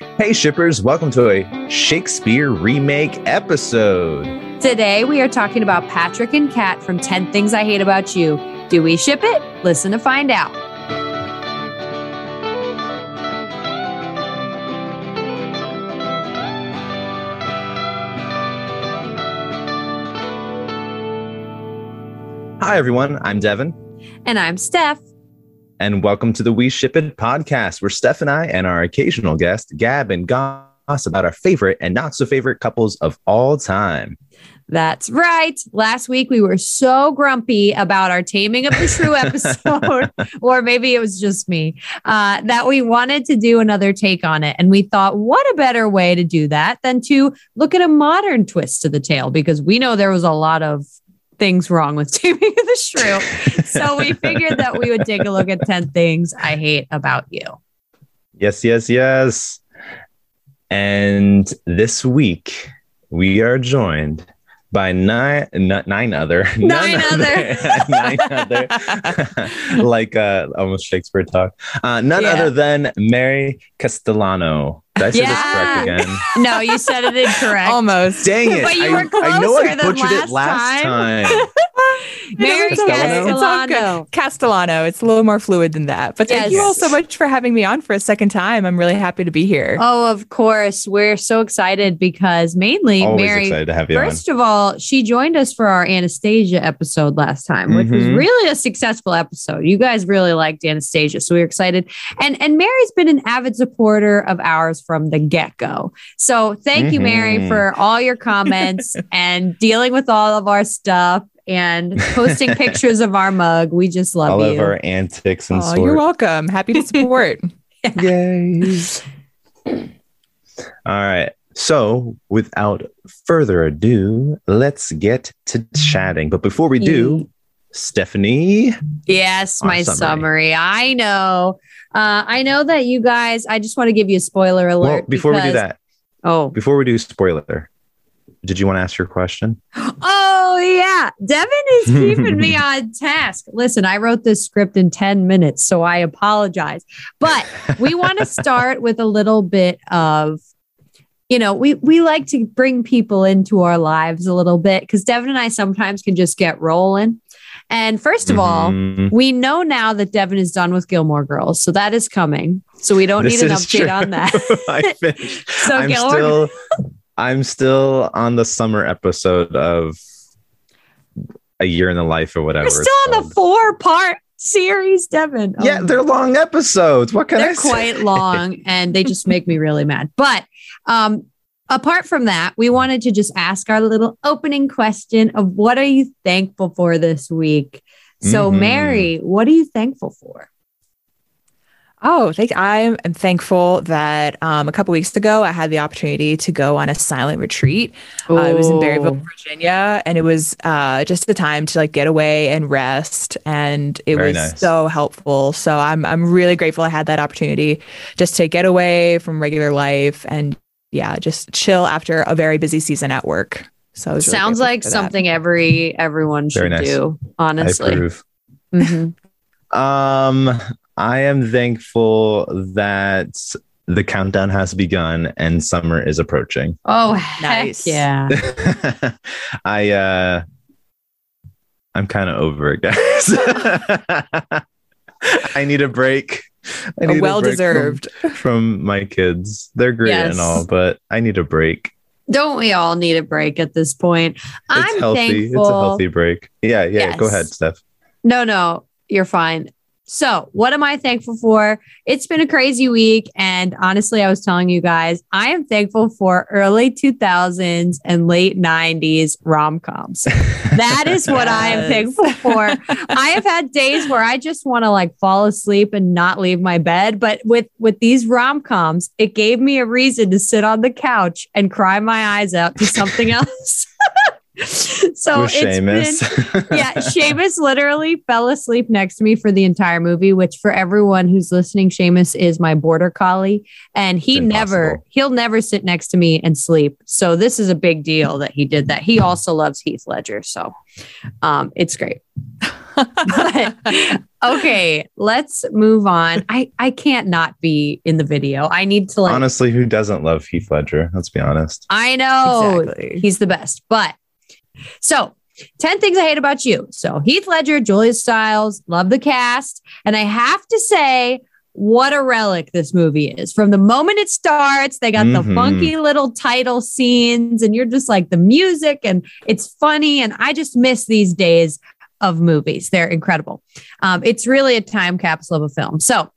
Hey, shippers, welcome to a Shakespeare remake episode. Today, we are talking about Patrick and Kat from 10 Things I Hate About You. Do we ship it? Listen to find out. Hi, everyone. I'm Devin. And I'm Steph. And welcome to the We Ship It podcast, where Steph and I and our occasional guest, Gab and Goss, about our favorite and not so favorite couples of all time. That's right. Last week we were so grumpy about our Taming of the Shrew episode, or maybe it was just me, uh, that we wanted to do another take on it. And we thought, what a better way to do that than to look at a modern twist to the tale? Because we know there was a lot of things wrong with Taming of the Shrew. so we figured that we would take a look at 10 things I hate about you. Yes, yes, yes. And this week we are joined by nine nine other nine other nine other like uh almost Shakespeare talk. Uh none Yeah. other than Mary Castellano. Did I say this Yeah. correct again? No, you said it incorrect. Almost. Dang it. But you I, were I know I closer than butchered it last last time. time. Mary It's. Castellano? It's. Castellano. Castellano. It's a little more fluid than that. But thank you all so much for having me on for a second time. I'm really happy to be here. Oh, of course. We're so excited because mainly Always Mary. excited to have you First of all, she joined us for our Anastasia episode last time, which was Mhm. really a successful episode. You guys really liked Anastasia, so we were excited. And and Mary's been an avid supporter of ours from the get go. So thank you, Mary, Mhm. for all your comments and dealing with all of our stuff and posting pictures of our mug. We just love on. All you. of our antics and Oh, sort. you're welcome. Happy to support. Yay. All right. So, without further ado, let's get to chatting. But before we do, Stephanie, Yes, my summary. summary. I know. Uh, I know that you guys, I just want to give you a spoiler alert. well, before we do that, Oh, before we do spoiler, did you want to ask your question? oh yeah. Devin is keeping me on task. Listen, I wrote this script in 10 minutes, so I apologize. But we want to start with a little bit of you know, we we like to bring people into our lives a little bit because Devin and I sometimes can just get rolling. And first of all, Mhm. we know now that Devin is done with Gilmore Girls, so that is coming. So we don't This need an update true. on that. I so I'm Gilmore, still, I'm still on the summer episode of a year in the life or whatever. we're still on the four part series, Devin. Yeah, Oh, they're long episodes. What can I they're quite long and they just make me really mad. But um, apart from that, we wanted to just ask our little opening question of what are you thankful for this week? So, Mhm. Mary, what are you thankful for? Oh, thank, I am thankful that um, a couple weeks ago I had the opportunity to go on a silent retreat. Uh, it was in Berryville, Virginia, and it was uh, just the time to like get away and rest, and it Very was nice. so helpful. So I'm I'm really grateful I had that opportunity just to get away from regular life and yeah, just chill after a very busy season at work. So I really Sounds like for that. something every everyone should nice. do, I honestly. approve. Mhm. Um, I am thankful that the countdown has begun and summer is approaching. Oh, heck Nice. yeah. I uh I'm kind of over it, guys. I need a break. I need A break well deserved. from, from my kids. They're great Yes. and all, but I need a break. Don't we all need a break at this point? It's I'm healthy. thankful. It's a healthy break. Yeah, yeah. Go ahead, Steph. No, no, you're fine. So, what am I thankful for? It's been a crazy week. And honestly, I was telling you guys, I am thankful for early 2000s and late 90s rom coms. That is what I am thankful for. I have had days where I just want to like fall asleep and not leave my bed, but with with these rom-coms, it gave me a reason to sit on the couch and cry my eyes out to something else. so With it's Seamus. been- yeah, Seamus literally fell asleep next to me for the entire movie, which for everyone who's listening, Seamus is my border collie. And he never, he'll never sit next to me and sleep. So this is a big deal that he did that. He also loves Heath Ledger. So um, it's great. But, okay, let's move on. I, I can't not be in the video. I need to like, Honestly, who doesn't love Heath Ledger? Let's be honest. I know exactly. he's the best. But so 10 things I hate about you. So Heath Ledger, Julia Stiles, love the cast. And I have to say, what a relic this movie is. From the moment it starts, they got the Mhm. funky little title scenes, and you're just like the music, and it's funny. And I just miss these days of movies. They're incredible. Um, it's really a time capsule of a film. So,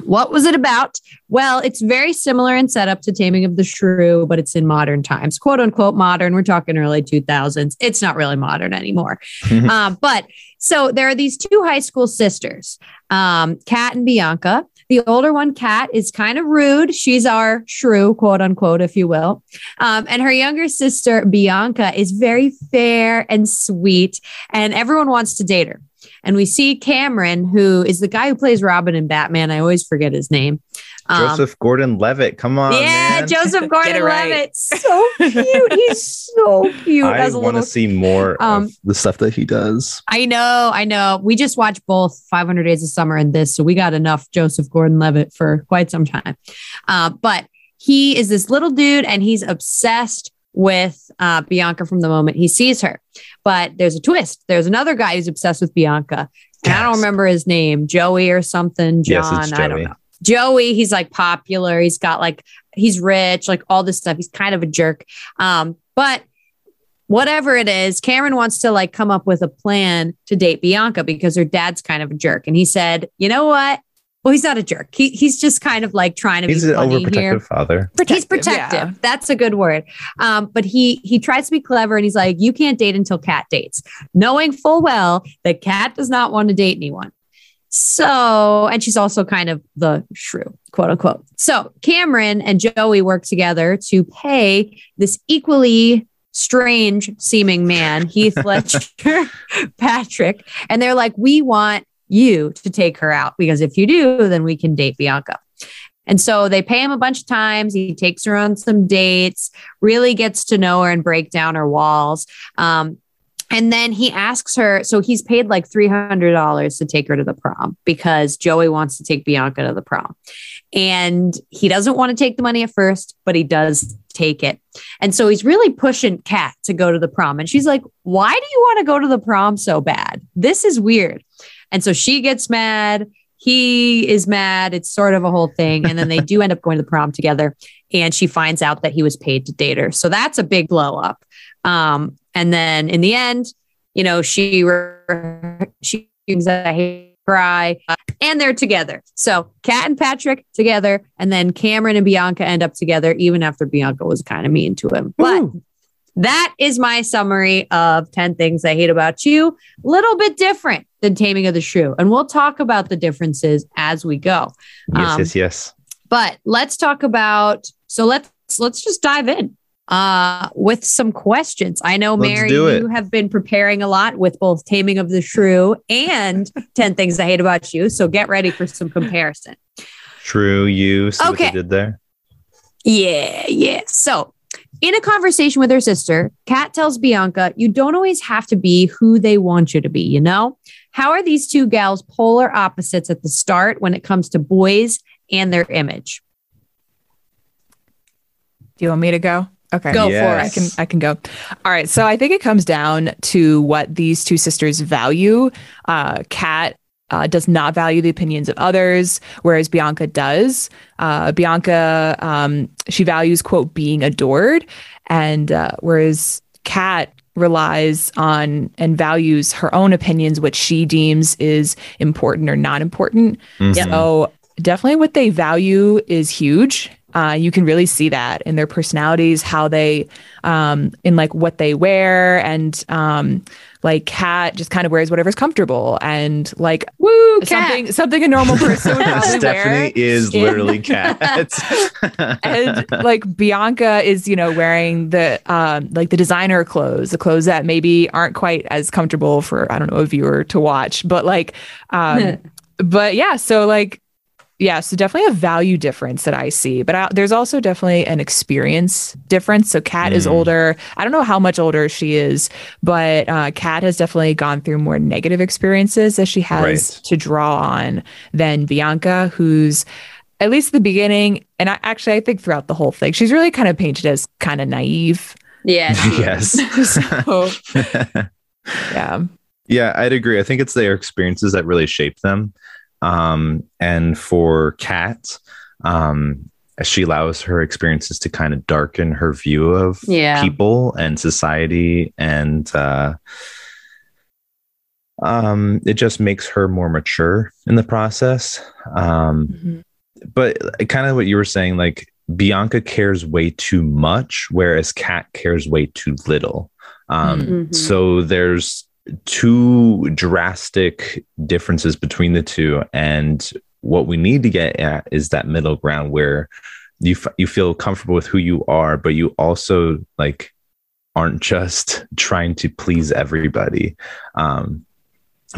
what was it about? Well, it's very similar in setup to Taming of the Shrew, but it's in modern times, quote unquote modern. We're talking early 2000s. It's not really modern anymore. um, but so there are these two high school sisters, um, Kat and Bianca. The older one, Kat, is kind of rude. She's our shrew, quote unquote, if you will. Um, and her younger sister, Bianca, is very fair and sweet, and everyone wants to date her. And we see Cameron, who is the guy who plays Robin in Batman. I always forget his name. Um, Joseph Gordon Levitt. Come on. yeah, man. Joseph Gordon right. Levitt. So cute. He's so cute I as a want to see more um, of the stuff that he does. I know, I know. We just watched both 500 Days of Summer and this, so we got enough Joseph Gordon-Levitt for quite some time. Uh, but he is this little dude, and he's obsessed with uh, Bianca from the moment he sees her. But there's a twist. There's another guy who's obsessed with Bianca, and I don't remember his name, Joey or something. John, it's I don't know. Joey, he's like popular. He's got like he's rich, like all this stuff. He's kind of a jerk. Um, but whatever it is, Cameron wants to like come up with a plan to date Bianca because her dad's kind of a jerk. And he said, you know what? Well, he's not a jerk. He, he's just kind of like trying to He's be an funny overprotective here. father. He's Protective, protective. yeah. That's a good word. Um, but he he tries to be clever and he's like, you can't date until Kat dates, knowing full well that Kat does not want to date anyone. So, and she's also kind of the shrew, quote unquote. So Cameron and Joey work together to pay this equally strange seeming man, Heath Ledger, Patrick, and they're like, we want you to take her out because if you do, then we can date Bianca. And so they pay him a bunch of times. He takes her on some dates, really gets to know her and break down her walls. Um, and then he asks her, so he's paid like $300 to take her to the prom because Joey wants to take Bianca to the prom. And he doesn't want to take the money at first, but he does take it. And so he's really pushing Kat to go to the prom. And she's like, Why do you want to go to the prom so bad? This is weird. And so she gets mad. He is mad. It's sort of a whole thing. And then they do end up going to the prom together. And she finds out that he was paid to date her. So that's a big blow up. Um, and then in the end, you know, she she I cry, uh, and they're together. So Kat and Patrick together, and then Cameron and Bianca end up together, even after Bianca was kind of mean to him. But Woo. That is my summary of 10 things I hate about you. Little bit different than Taming of the Shrew. And we'll talk about the differences as we go. Yes, Um, yes, yes. But let's talk about so let's let's just dive in uh with some questions. I know Let's Mary you have been preparing a lot with both Taming of the Shrew and 10 things I hate about you. So get ready for some comparison. True. You see what Okay. they did there? Yeah, yeah. So, in a conversation with her sister, Kat tells Bianca, You don't always have to be who they want you to be, you know? How are these two gals polar opposites at the start when it comes to boys and their image? Do you want me to go? Okay. Go for it. I can I can go. All right. So I think it comes down to what these two sisters value. Uh Kat uh, does not value the opinions of others, whereas Bianca does. Uh, Bianca, um, she values quote being adored, and uh, whereas Kat relies on and values her own opinions, which she deems is important or not important. Mhm. So definitely what they value is huge. Uh, you can really see that in their personalities, how they, um, in like what they wear and um, like Kat just kind of wears whatever's comfortable and like Woo, cat. something something a normal person would probably Stephanie wear. is literally cat. and like Bianca is, you know, wearing the um like the designer clothes, the clothes that maybe aren't quite as comfortable for I don't know a viewer to watch, but like um but yeah, so like yeah, so definitely a value difference that I see, but I, there's also definitely an experience difference. So Kat is Mm. older. I don't know how much older she is, but uh, Kat has definitely gone through more negative experiences that she has Right. to draw on than Bianca, who's at least the beginning, and I, actually I think throughout the whole thing, she's really kind of painted as kind of naive. Yeah. yes. So yeah, Yeah, I'd agree. I think it's their experiences that really shape them. Um, and for Kat, um, she allows her experiences to kind of darken her view of Yeah. people and society, and uh, um, it just makes her more mature in the process. Um, Mhm. but kind of what you were saying, like Bianca cares way too much, whereas Kat cares way too little. Um, Mhm. So there's two drastic differences between the two, and what we need to get at is that middle ground where you f- you feel comfortable with who you are, but you also like aren't just trying to please everybody. Um,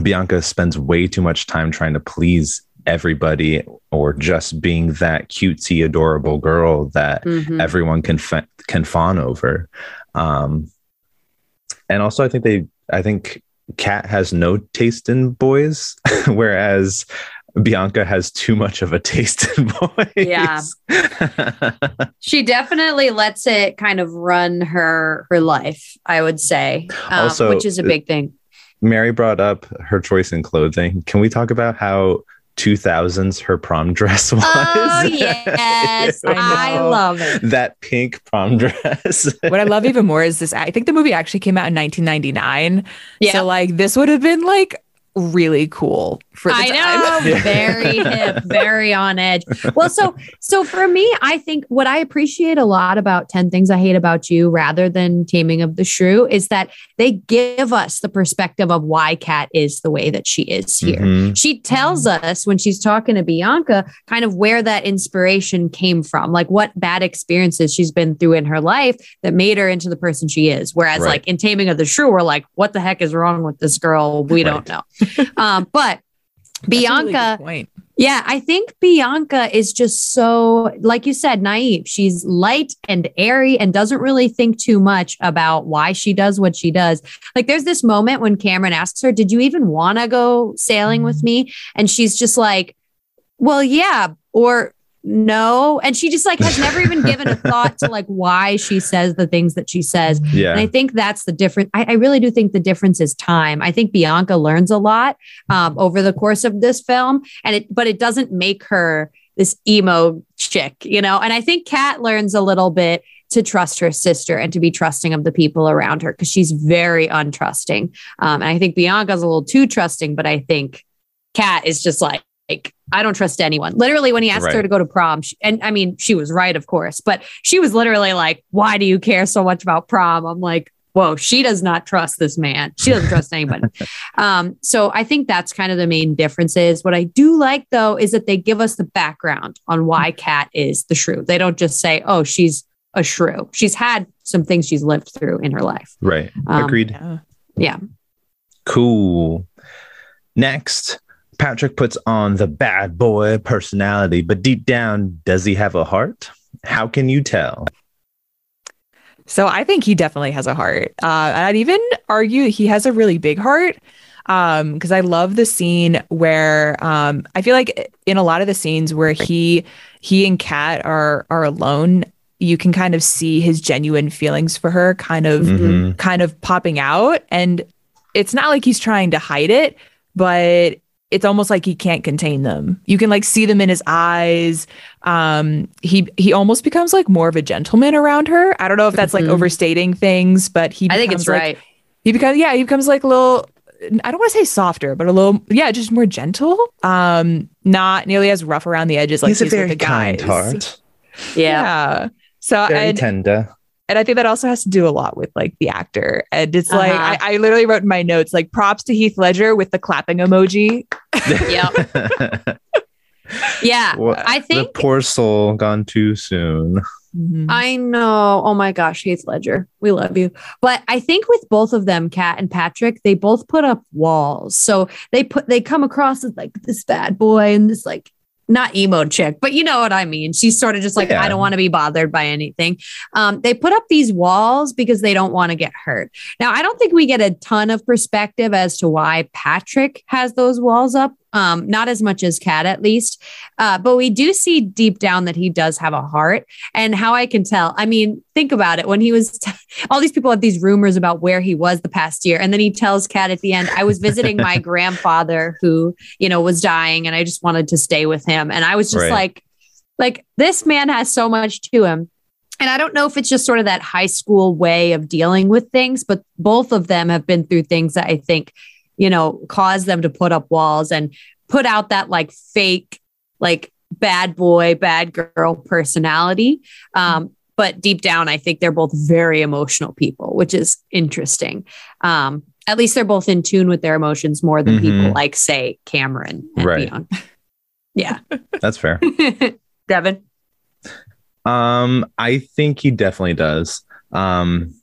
Bianca spends way too much time trying to please everybody or just being that cutesy, adorable girl that Mhm. everyone can fa- can fawn over. Um, and also, I think they, I think Kat has no taste in boys, whereas Bianca has too much of a taste in boys. Yeah. She definitely lets it kind of run her her life, I would say, um, Also, which is a big thing. Mary brought up her choice in clothing. Can we talk about how 2000s her prom dress was? Oh yes, I I love it. that pink prom dress. what I love even more is this. I think the movie actually came out in 1999. Yeah. So like this would have been like really cool for the I time. know, Yeah. very hip, very on edge. Well, so so for me, I think what I appreciate a lot about 10 Things I Hate About You rather than Taming of the Shrew is that they give us the perspective of why Kat is the way that she is here. Mhm. She tells us when she's talking to Bianca kind of where that inspiration came from, like what bad experiences she's been through in her life that made her into the person she is. Whereas, Right. like in Taming of the Shrew, we're like, what the heck is wrong with this girl? We don't know. um, but That's a really good Bianca, point. yeah, I think Bianca is just so, like you said, naive. She's light and airy and doesn't really think too much about why she does what she does. Like, there's this moment when Cameron asks her, Did you even want to go sailing with mm-hmm. me? And she's just like, Well, yeah, or no. And she just like has never even given a thought to like why she says the things that she says. And Yeah. I think that's the difference. I, I really do think the difference is time. I think Bianca learns a lot um, over the course of this film, and it, but it doesn't make her this emo chick, you know. And I think Kat learns a little bit to trust her sister and to be trusting of the people around her because she's very untrusting. Um, and I think Bianca's a little too trusting, but I think Kat is just like. Like, I don't trust anyone. Literally, when he asked her to go to prom, she, and I mean, she was right, of course, but she was literally like, Why do you care so much about prom? I'm like, Whoa, she does not trust this man. She doesn't trust anybody. Um, so I think that's kind of the main differences. What I do like though is that they give us the background on why Kat is the shrew. They don't just say, Oh, she's a shrew. She's had some things she's lived through in her life. Right. Um, Agreed. Yeah. Yeah. Cool. Next, Patrick puts on the bad boy personality, but deep down, does he have a heart? How can you tell? So I think he definitely has a heart. Uh, I'd even argue he has a really big heart. Um, because I love the scene where um I feel like in a lot of the scenes where he he and Kat are are alone, you can kind of see his genuine feelings for her kind of Mhm. kind of popping out. And it's not like he's trying to hide it, but it's almost like he can't contain them. You can like see them in his eyes. Um, he he almost becomes like more of a gentleman around her. I don't know if that's like Mhm. overstating things, but he I think it's like- right. he becomes yeah, he becomes like a little I don't want to say softer, but a little yeah, just more gentle. Um, not nearly as rough around the edges like He's a he is with very the kind heart, Yeah. Yeah. So very and tender. And I think that also has to do a lot with like the actor. And it's like Uh-huh. I, I literally wrote in my notes like props to Heath Ledger with the clapping emoji. Yep. Yeah. Well, I think the poor soul gone too soon. Mhm. I know. Oh my gosh, Heath Ledger. We love you. But I think with both of them, Kat and Patrick, they both put up walls. So they put they come across as like this bad boy and this like not emo chick, but you know what I mean. She's sort of just like, Yeah. I don't want to be bothered by anything. Um, they put up these walls because they don't want to get hurt. Now, I don't think we get a ton of perspective as to why Patrick has those walls up. Um, not as much as Kat, at least. Uh, but we do see deep down that he does have a heart. And how I can tell, I mean, think about it. When he was, all these people have these rumors about where he was the past year. And then he tells Kat at the end, I was visiting my grandfather who, you know, was dying and I just wanted to stay with him. And I was just Right. like, like this man has so much to him. And I don't know if it's just sort of that high school way of dealing with things, but both of them have been through things that I think, you know, cause them to put up walls and put out that like fake, like bad boy, bad girl personality. Um, but deep down, I think they're both very emotional people, which is interesting. Um, at least they're both in tune with their emotions more than Mhm. people like, say, Cameron and Right. Bianca. Yeah. That's fair. Devin. Um, I think he definitely does. Um,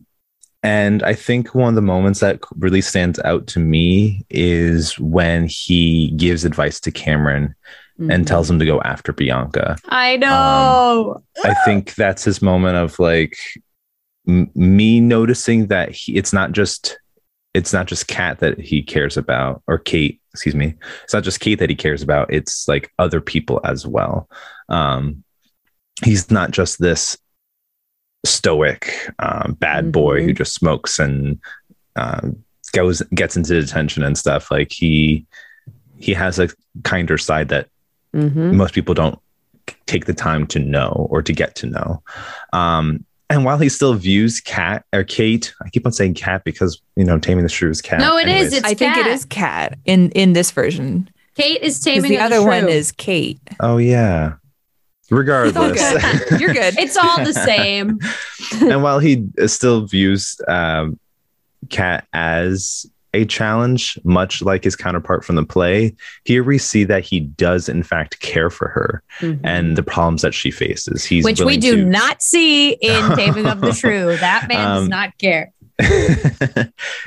and I think one of the moments that really stands out to me is when he gives advice to Cameron Mm-hmm. and tells him to go after Bianca. I know. I think that's his moment of like m- me noticing that he, it's not just it's not just Kat that he cares about or Kate, excuse me. It's not just Kate that he cares about. It's like other people as well. Um, he's not just this stoic um, bad boy who Mhm. just smokes and um, goes gets into detention and stuff. Like he he has a kinder side that Mhm. most people don't take the time to know or to get to know. Um, and while he still views Cat or Kate, I keep on saying Cat because you know Taming the Shrew is Cat. No, it is. It's I think it is Kat in in this version. Kate is taming the of other one is Kate. oh yeah. Regardless, good. You're good. It's all the same. and while he still views um, Kat as a challenge, much like his counterpart from the play, here we see that he does in fact care for her and the problems that she faces. He's Which we do to- not see in Taming of the Shrew. That man does Um, not care.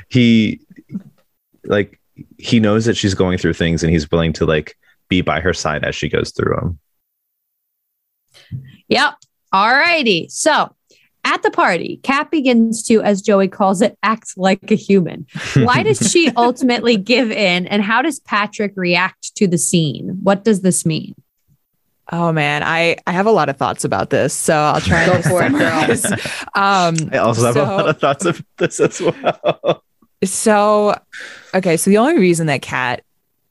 he like he knows that she's going through things and he's willing to like be by her side as she goes through them. Yep. All righty. So at the party, Kat begins to, as Joey calls it, act like a human. Why does she ultimately give in? And how does Patrick react to the scene? What does this mean? Oh man, I I have a lot of thoughts about this, so I'll try to Go and for it, girl. summarize. Um, I also have a lot of thoughts of this as well. So, okay, so the only reason that Kat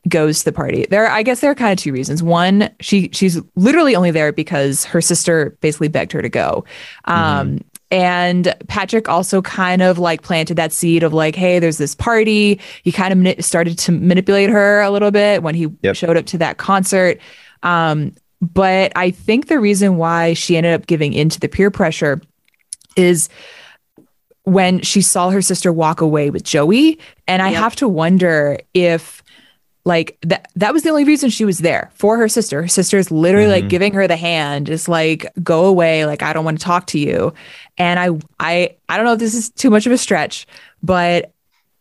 goes to the party, there, I guess there are kind of two reasons. One, she she's literally only there because her sister basically begged her to go. Um, And Patrick also kind of like planted that seed of like, hey, there's this party. He kind of mani- started to manipulate her a little bit when he Yep. showed up to that concert. Um, but I think the reason why she ended up giving into the peer pressure is when she saw her sister walk away with Joey. And I Yep. have to wonder if like that that was the only reason she was there for her sister. Her sister is literally like Mhm. giving her the hand, just like go away, like I don't want to talk to you. And I I I don't know if this is too much of a stretch, but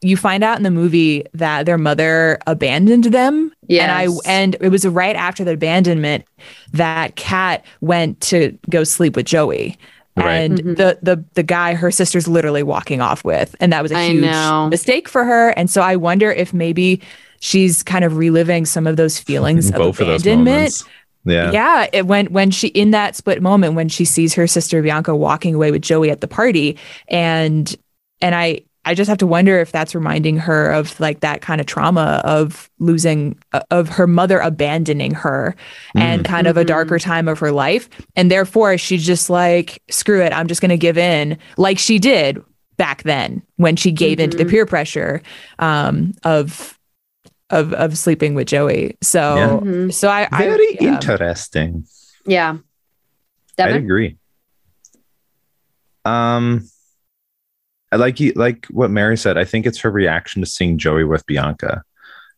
you find out in the movie that their mother abandoned them and I and it was right after the abandonment that Kat went to go sleep with Joey. Right. And Mhm. the the the guy her sister's literally walking off with. And that was a huge mistake for her. And so I wonder if maybe she's kind of reliving some of those feelings of Both abandonment. moments. Yeah. Yeah, it, when when she in that split moment when she sees her sister Bianca walking away with Joey at the party, and and I I just have to wonder if that's reminding her of like that kind of trauma of losing uh, of her mother abandoning her and kind of a Mhm. darker time of her life, and therefore she's just like screw it, I'm just gonna give in like she did back then when she gave into the peer pressure um, of of of sleeping with Joey. So. Yeah. Mhm. So I, I Very yeah. interesting. Yeah. I agree. Um, I like you like what Mary said. I think it's her reaction to seeing Joey with Bianca.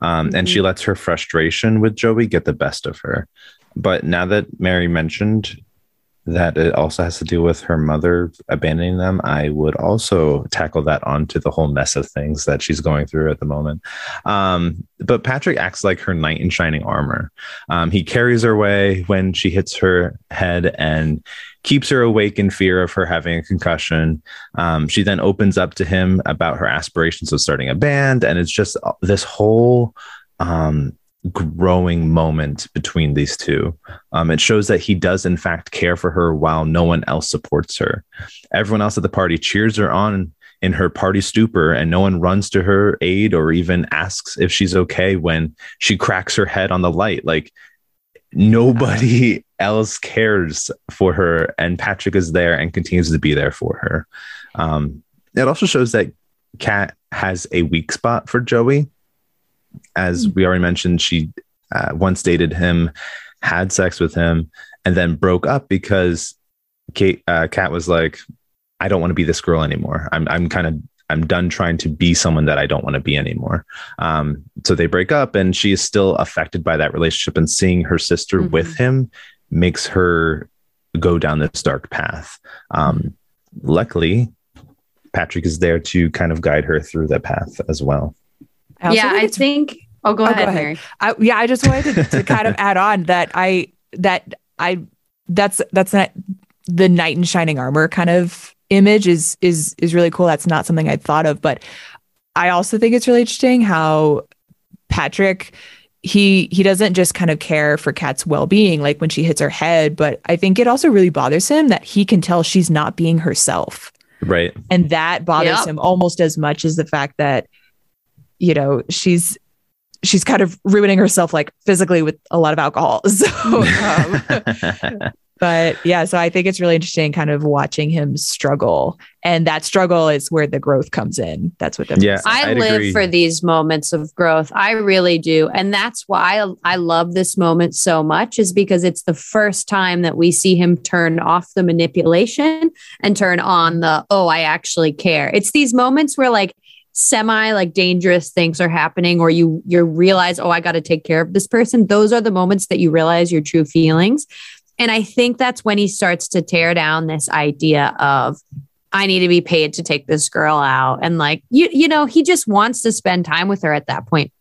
Um, mm-hmm. and she mm-hmm. lets her frustration with Joey get the best of her. But now that Mary mentioned that it also has to do with her mother abandoning them, I would also tackle that onto the whole mess of things that she's going through at the moment. Um, but Patrick acts like her knight in shining armor. Um, he carries her away when she hits her head and keeps her awake in fear of her having a concussion. Um, she then opens up to him about her aspirations of starting a band, and it's just this whole um, growing moment between these two. Um, it shows that he does, in fact, care for her while no one else supports her. Everyone else at the party cheers her on in her party stupor, and no one runs to her aid or even asks if she's okay when she cracks her head on the light. Like nobody else cares for her, and Patrick is there and continues to be there for her. Um, it also shows that Kat has a weak spot for Joey as we already mentioned, she uh, once dated him, had sex with him, and then broke up because Kate uh, Kat was like, "I don't want to be this girl anymore. I'm I'm kind of I'm done trying to be someone that I don't want to be anymore." Um, so they break up, and she is still affected by that relationship, and seeing her sister mm-hmm. with him makes her go down this dark path. Um, luckily, Patrick is there to kind of guide her through that path as well. I yeah, I think. Oh, go oh, ahead, go ahead. I, yeah, I just wanted to, to kind of add on that I that I that's that's not the knight in shining armor kind of image is is is really cool. That's not something I'd thought of, but I also think it's really interesting how Patrick he he doesn't just kind of care for Kat's well-being like when she hits her head, but I think it also really bothers him that he can tell she's not being herself. Right. And that bothers yep. him almost as much as the fact that you know, she's she's kind of ruining herself like physically with a lot of alcohol. So, um, but yeah, so I think it's really interesting kind of watching him struggle. And that struggle is where the growth comes in. That's what yeah, I I'd live agree. for these moments of growth. I really do. And that's why I, I love this moment so much, is because it's the first time that we see him turn off the manipulation and turn on the, oh, I actually care. It's these moments where like semi like dangerous things are happening or you you realize oh i got to take care of this person. Those are the moments that you realize your true feelings. And i think that's when he starts to tear down this idea of i need to be paid to take this girl out. And like you you know he just wants to spend time with her at that point.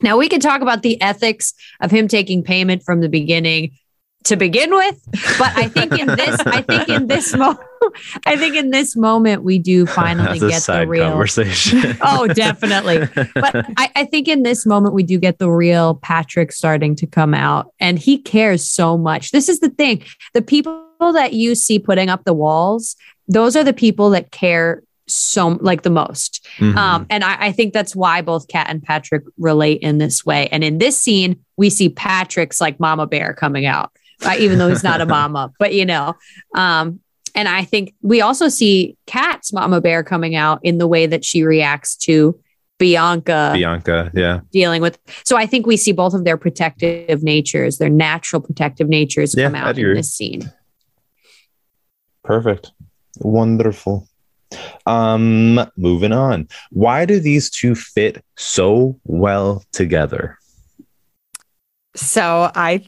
Now we can talk about the ethics of him taking payment from the beginning to begin with. But I think in this, I think in this moment, I think in this moment we do finally get the real conversation. oh, definitely. But I, I think in this moment we do get the real Patrick starting to come out, and he cares so much. This is the thing: the people that you see putting up the walls, those are the people that care so like the most. Mm-hmm. Um, and I, I, think that's why both Kat and Patrick relate in this way. And in this scene, we see Patrick's like mama bear coming out even though he's not a mama, but you know, um, and I think we also see Kat's mama bear coming out in the way that she reacts to Bianca. Bianca, yeah. Dealing with. So I think we see both of their protective natures, their natural protective natures yeah, come out in this scene. Perfect. Wonderful. Um, moving on. Why do these two fit so well together? So I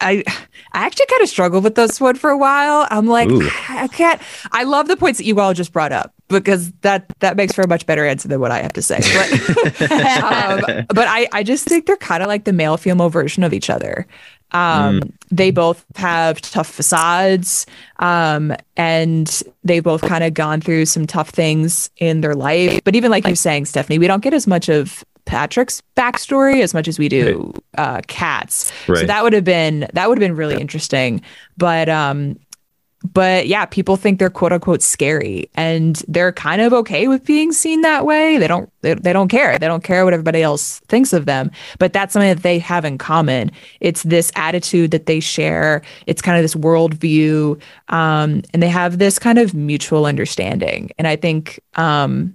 I I actually kind of struggled with this one for a while. I'm like, Ooh. I can't. I love the points that you all just brought up because that that makes for a much better answer than what I have to say. But um, but I I just think they're kind of like the male female version of each other. Um, mm. They both have tough facades, um, and they both kind of gone through some tough things in their life. But even like you're saying, Stephanie, we don't get as much of Patrick's backstory as much as we do uh, Kat's. Right. So that would have been that would have been really interesting. But um, but yeah, people think they're quote unquote scary, and they're kind of okay with being seen that way. They don't they, they don't care. They don't care what everybody else thinks of them. But that's something that they have in common. It's this attitude that they share. It's kind of this worldview, um, and they have this kind of mutual understanding. And I think um,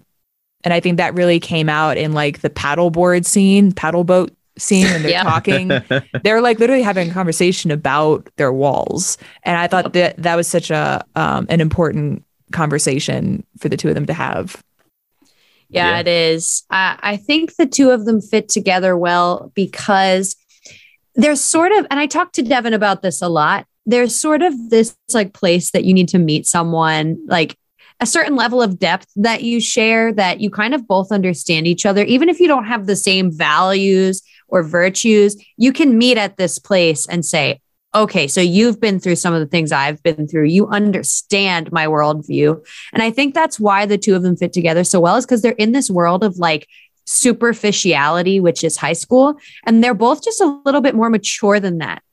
and I think that really came out in like the paddleboard scene, paddle boat scene when they're yeah. talking. They're like literally having a conversation about their walls. And I thought that that was such a um, an important conversation for the two of them to have. Yeah, Yeah. it is. I, I think the two of them fit together well because there's sort of, and I talked to Devin about this a lot. There's sort of this like place that you need to meet someone, like a certain level of depth that you share, that you kind of both understand each other, even if you don't have the same values or virtues. You can meet at this place and say, okay, so you've been through some of the things I've been through. You understand my worldview. And I think that's why the two of them fit together so well, is because they're in this world of like superficiality, which is high school. And they're both just a little bit more mature than that.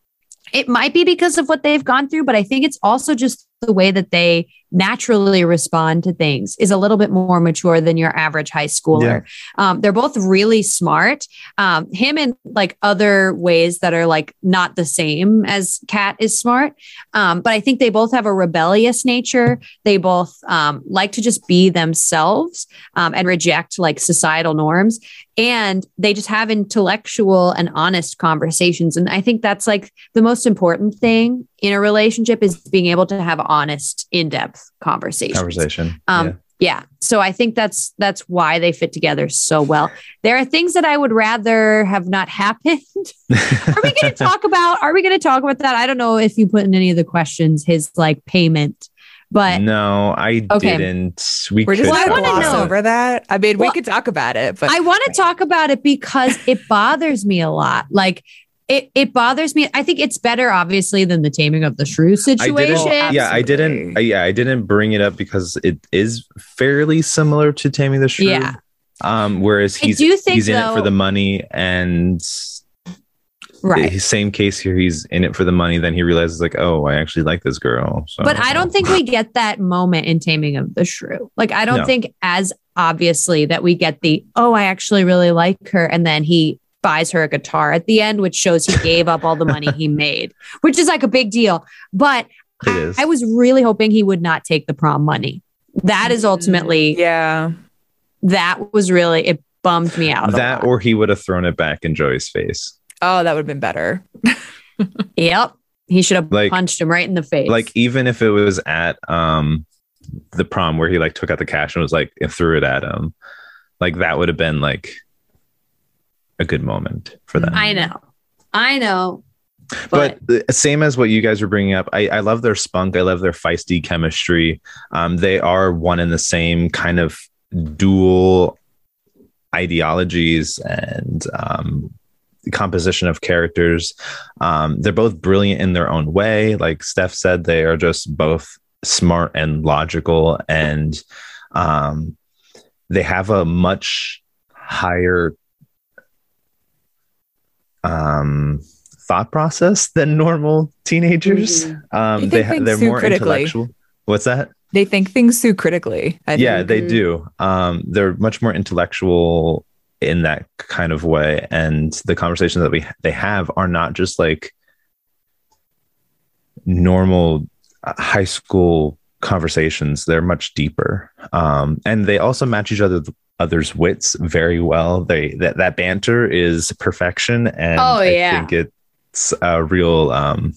It might be because of what they've gone through, but I think it's also just the way that they naturally respond to things is a little bit more mature than your average high schooler. Um, they're both really smart. Um, him in like other ways that are like not the same as Kat is smart. Um, but I think they both have a rebellious nature. They both um, like to just be themselves um, and reject like societal norms. And they just have intellectual and honest conversations. And I think that's like the most important thing in a relationship is being able to have honest, in depth conversations. Conversation. Um, yeah. yeah. So I think that's that's why they fit together so well. There are things that I would rather have not happened. are we going to talk about? Are we going to talk about that? I don't know if you put in any of the questions his like payment, but no, I Okay. didn't. We We're just could Well, I gonna wanna gloss know. over that. I mean, Well, we could talk about it, but I want to talk about it because it bothers me a lot. Like it, it bothers me. I think it's better, obviously, than the taming of the shrew situation. didn't. Yeah, I didn't. I, yeah, I didn't bring it up because it is fairly similar to Taming the Shrew. Yeah. Um, whereas he's do think, he's in it for the money, and right. his same case here. He's in it for the money. Then he realizes like, oh, I actually like this girl. So, But I don't think we get that moment in Taming of the Shrew. Like, I don't No. think as obviously that we get the, oh, I actually really like her. And then he buys her a guitar at the end, which shows he gave up all the money he made, which is like a big deal. But I. I was really hoping he would not take the prom money. That is ultimately, yeah. that was really, it bummed me out. that, or he would have thrown it back in Joey's face. Oh, that would have been better. yep. He should have Like- punched him right in the face. Like even if it was at um the prom where he like took out the cash and was like and threw it at him, like that would have been like a good moment for them. I know. I know. but, the same as what you guys were bringing up I, I love their spunk i love their feisty chemistry um, they are one and the same kind of dual ideologies and um, composition of characters um, they're both brilliant in their own way like steph said they are just both smart and logical and um, they have a much higher um thought process than normal teenagers. Um, They they think ha- things they're more intellectual. What's that? They think things through critically. I yeah, think. they do. Um, they're much more intellectual in that kind of way, and the conversations that we they have are not just like normal uh, high school conversations. They're much deeper, um, and they also match each other other's wits very well. They that that banter is perfection, and Oh, I yeah. think it's a real um,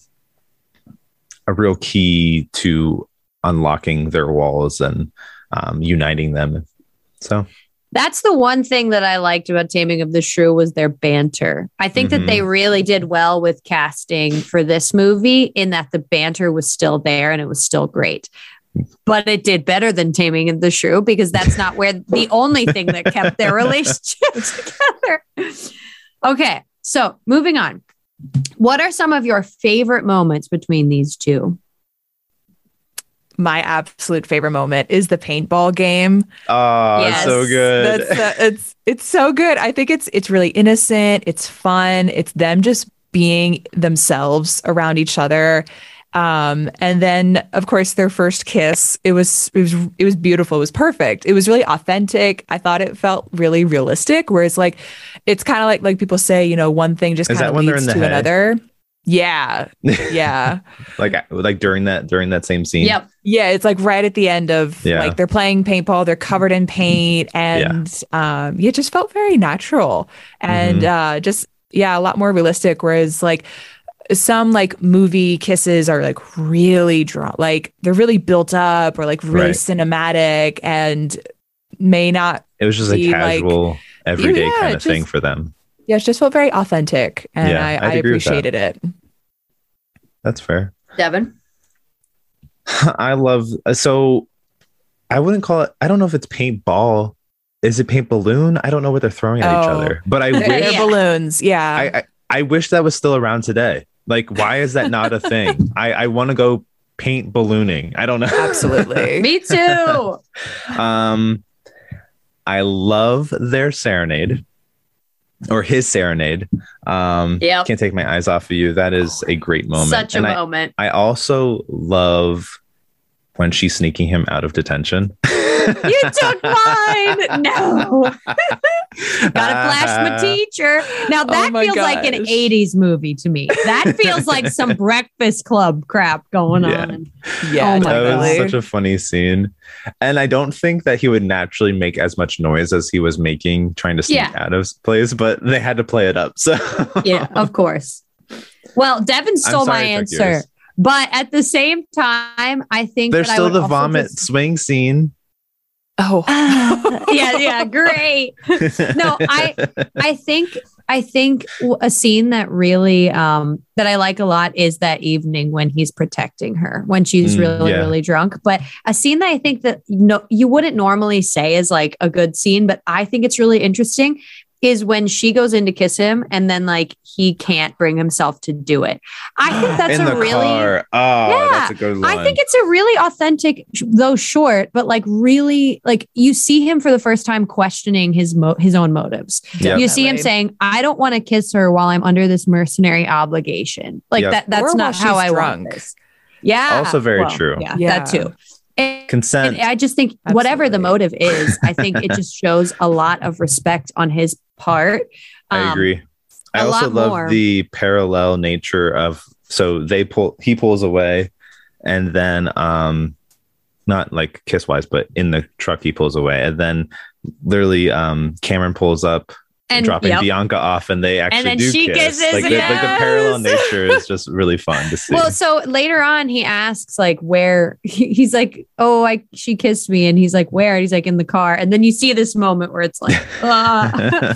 a real key to unlocking their walls and um, uniting them. So That's the one thing that I liked about Taming of the Shrew was their banter. I think that they really did well with casting for this movie in that the banter was still there and it was still great. But it did better than Taming of the Shrew because that's not where the only thing that kept their relationship together. Okay, so moving on. What are some of your favorite moments between these two? My absolute favorite moment is the paintball game. oh, Yes. so good. That's uh, it's it's so good. I think it's it's really innocent. It's fun. It's them just being themselves around each other. Um, and then of course their first kiss. It was it was it was beautiful. It was perfect. It was really authentic. I thought it felt really realistic. Whereas like it's kind of like like people say, you know, one thing just kind of leads in to head? another. Yeah, yeah. like like during that during that same scene. Yep. Yeah, it's like right at the end of Yeah. like they're playing paintball, they're covered in paint, and um, yeah, it just felt very natural and Mm-hmm. uh, just yeah, a lot more realistic. Whereas like some like movie kisses are like really drawn, like they're really built up or like really Right. cinematic and may not. It was just a be, like- casual, everyday Yeah, kind of thing for them. Yeah, it just felt very authentic, and Yeah, I, I'd I agree with that. appreciated it. That's fair. Devin. I love uh, so I wouldn't call it I don't know if it's paintball. Is it paint balloon? I don't know what they're throwing at each Oh. other. But I They're wish Yeah. balloons, yeah. I, I I wish that was still around today. Like why is that not a thing? I I want to go paint ballooning. I don't know. Absolutely. Me too. um I love their serenade or his serenade. Um Yep. can't take my eyes off of you. That is a great moment. Such a And I- moment. I also love when she's sneaking him out of detention. You took mine. No. Gotta flash my teacher. Now oh that Oh my feels like an 80s movie to me. That feels like some breakfast club crap going Yeah. on. yeah, Oh my that was such a funny scene. And I don't think that he would naturally make as much noise as he was making trying to sneak Yeah. out of place, but they had to play it up. So Yeah, of course. Well, Devin stole my sorry I took answer. yours. But at the same time, I think there's that I still would the vomit just- swing scene. Oh, yeah, yeah, great. No, I I think I think a scene that really um that I like a lot is that evening when he's protecting her when she's Mm, really yeah. really drunk. But a scene that I think that no you wouldn't normally say is like a good scene, but I think it's really interesting is when she goes in to kiss him and then like he can't bring himself to do it. I think that's in a the really car. Oh, Yeah, that's a good one. I think it's a really authentic, though short, but like really like you see him for the first time questioning his mo- his own motives. Yeah. You see him saying, "I don't want to kiss her while I'm under this mercenary obligation." Like Yeah. that. That's Or not how I drunk. want this. Yeah. Also very true. Yeah, Yeah. that too. And, consent. and I just think whatever the motive is, I think it just shows a lot of respect on his part. I Um, agree. I also love more. the parallel nature of so they pull he pulls away and then um not like kiss wise, but in the truck he pulls away. And then literally um Cameron pulls up And dropping yep. Bianca off and they actually then do she kiss. kisses, like, the, like the parallel nature is just really fun to see. Well, so later on, he asks like where he- he's like, "Oh, I she kissed me," and he's like, "Where?" And he's like, "In the car." And then you see this moment where it's like, ah.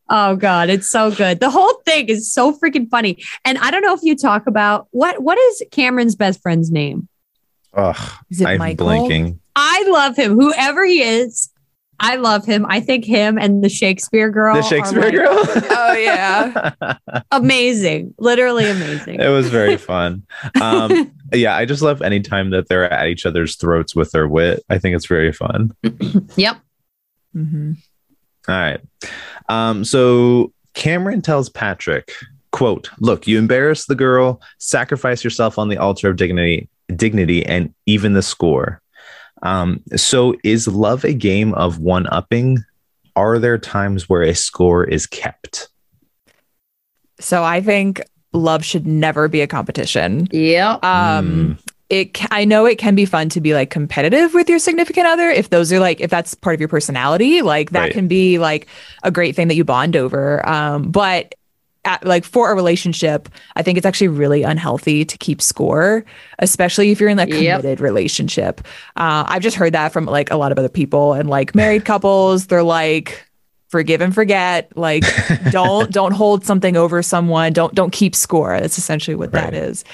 "Oh God, it's so good." The whole thing is so freaking funny. And I don't know if you talk about what what is Cameron's best friend's name. Ugh, is it I'm Michael? blanking. I love him, whoever he is. I love him. I think him and the Shakespeare girl, The Shakespeare like, girl. Oh, yeah. amazing, literally amazing. it was very fun. Um, yeah, I just love anytime that they're at each other's throats with their wit. I think it's very fun. yep. Mhm. All right. Um, so Cameron tells Patrick, quote, look, you embarrass the girl, sacrifice yourself on the altar of dignity, dignity, and even the score. Um, so is love a game of one upping? Are there times where a score is kept? So I think love should never be a competition. Yeah. Um, it I know it can be fun to be like competitive with your significant other if those are like if that's part of your personality, like that Right. can be like a great thing that you bond over. Um, but at, like for a relationship, I think it's actually really unhealthy to keep score, especially if you're in that Yep. committed relationship. Uh, I've just heard that from like a lot of other people and like married couples. They're like, forgive and forget. Like, don't don't hold something over someone. Don't don't keep score. That's essentially what that Right. is.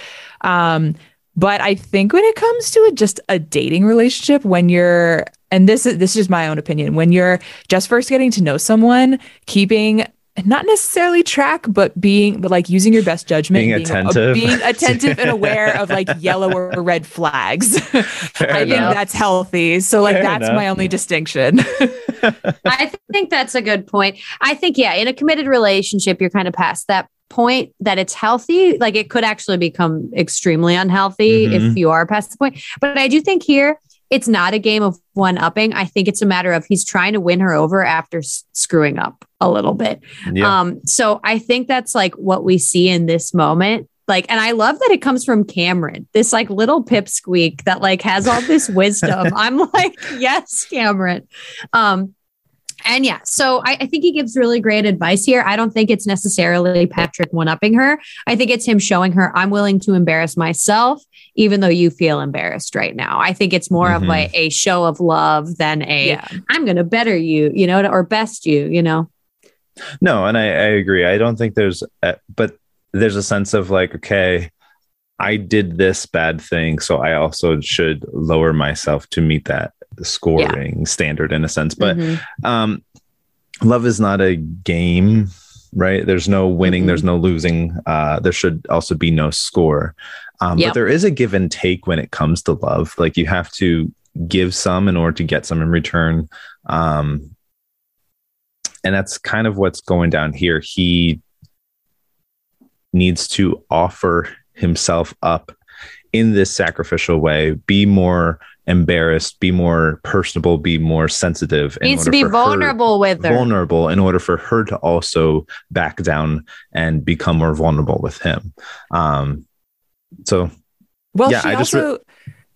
Um, but I think when it comes to a, just a dating relationship, when you're and this is this is just my own opinion, when you're just first getting to know someone, keeping not necessarily track, but being but like using your best judgment, Being uh, attentive. being attentive and aware of like yellow or red flags. Fair I think that's healthy. So like Fair that's enough. my only distinction. I think that's a good point. I think, yeah, in a committed relationship, you're kind of past that point that it's healthy. Like it could actually become extremely unhealthy Mhm. if you are past the point. But I do think here, it's not a game of one upping. I think it's a matter of he's trying to win her over after s- screwing up a little bit. yeah. Um, so I think that's like what we see in this moment. Like, and I love that it comes from Cameron, this like little pipsqueak that like has all this wisdom. I'm like, yes, Cameron. Um, And yeah, so I, I, think he gives really great advice here. I don't think it's necessarily Patrick one upping her. I think it's him showing her, I'm willing to embarrass myself, even though you feel embarrassed right now. I think it's more mm-hmm. of like a show of love than a, yeah. I'm going to better you, you know, or best you, you know? No, and I, I agree. I don't think there's, a, but there's a sense of like, okay, I did this bad thing, so I also should lower myself to meet that scoring yeah. standard in a sense. But mm-hmm. um, love is not a game, right? There's no winning, mm-hmm. there's no losing. Uh, there should also be no score. Um, yep. But there is a give and take when it comes to love. Like you have to give some in order to get some in return. Um, and that's kind of what's going down here. He needs to offer himself up in this sacrificial way, be more embarrassed, be more personable, be more sensitive. Needs to be vulnerable her, with her. Vulnerable in order for her to also back down and become more vulnerable with him. Um, so, well, yeah, she I also re-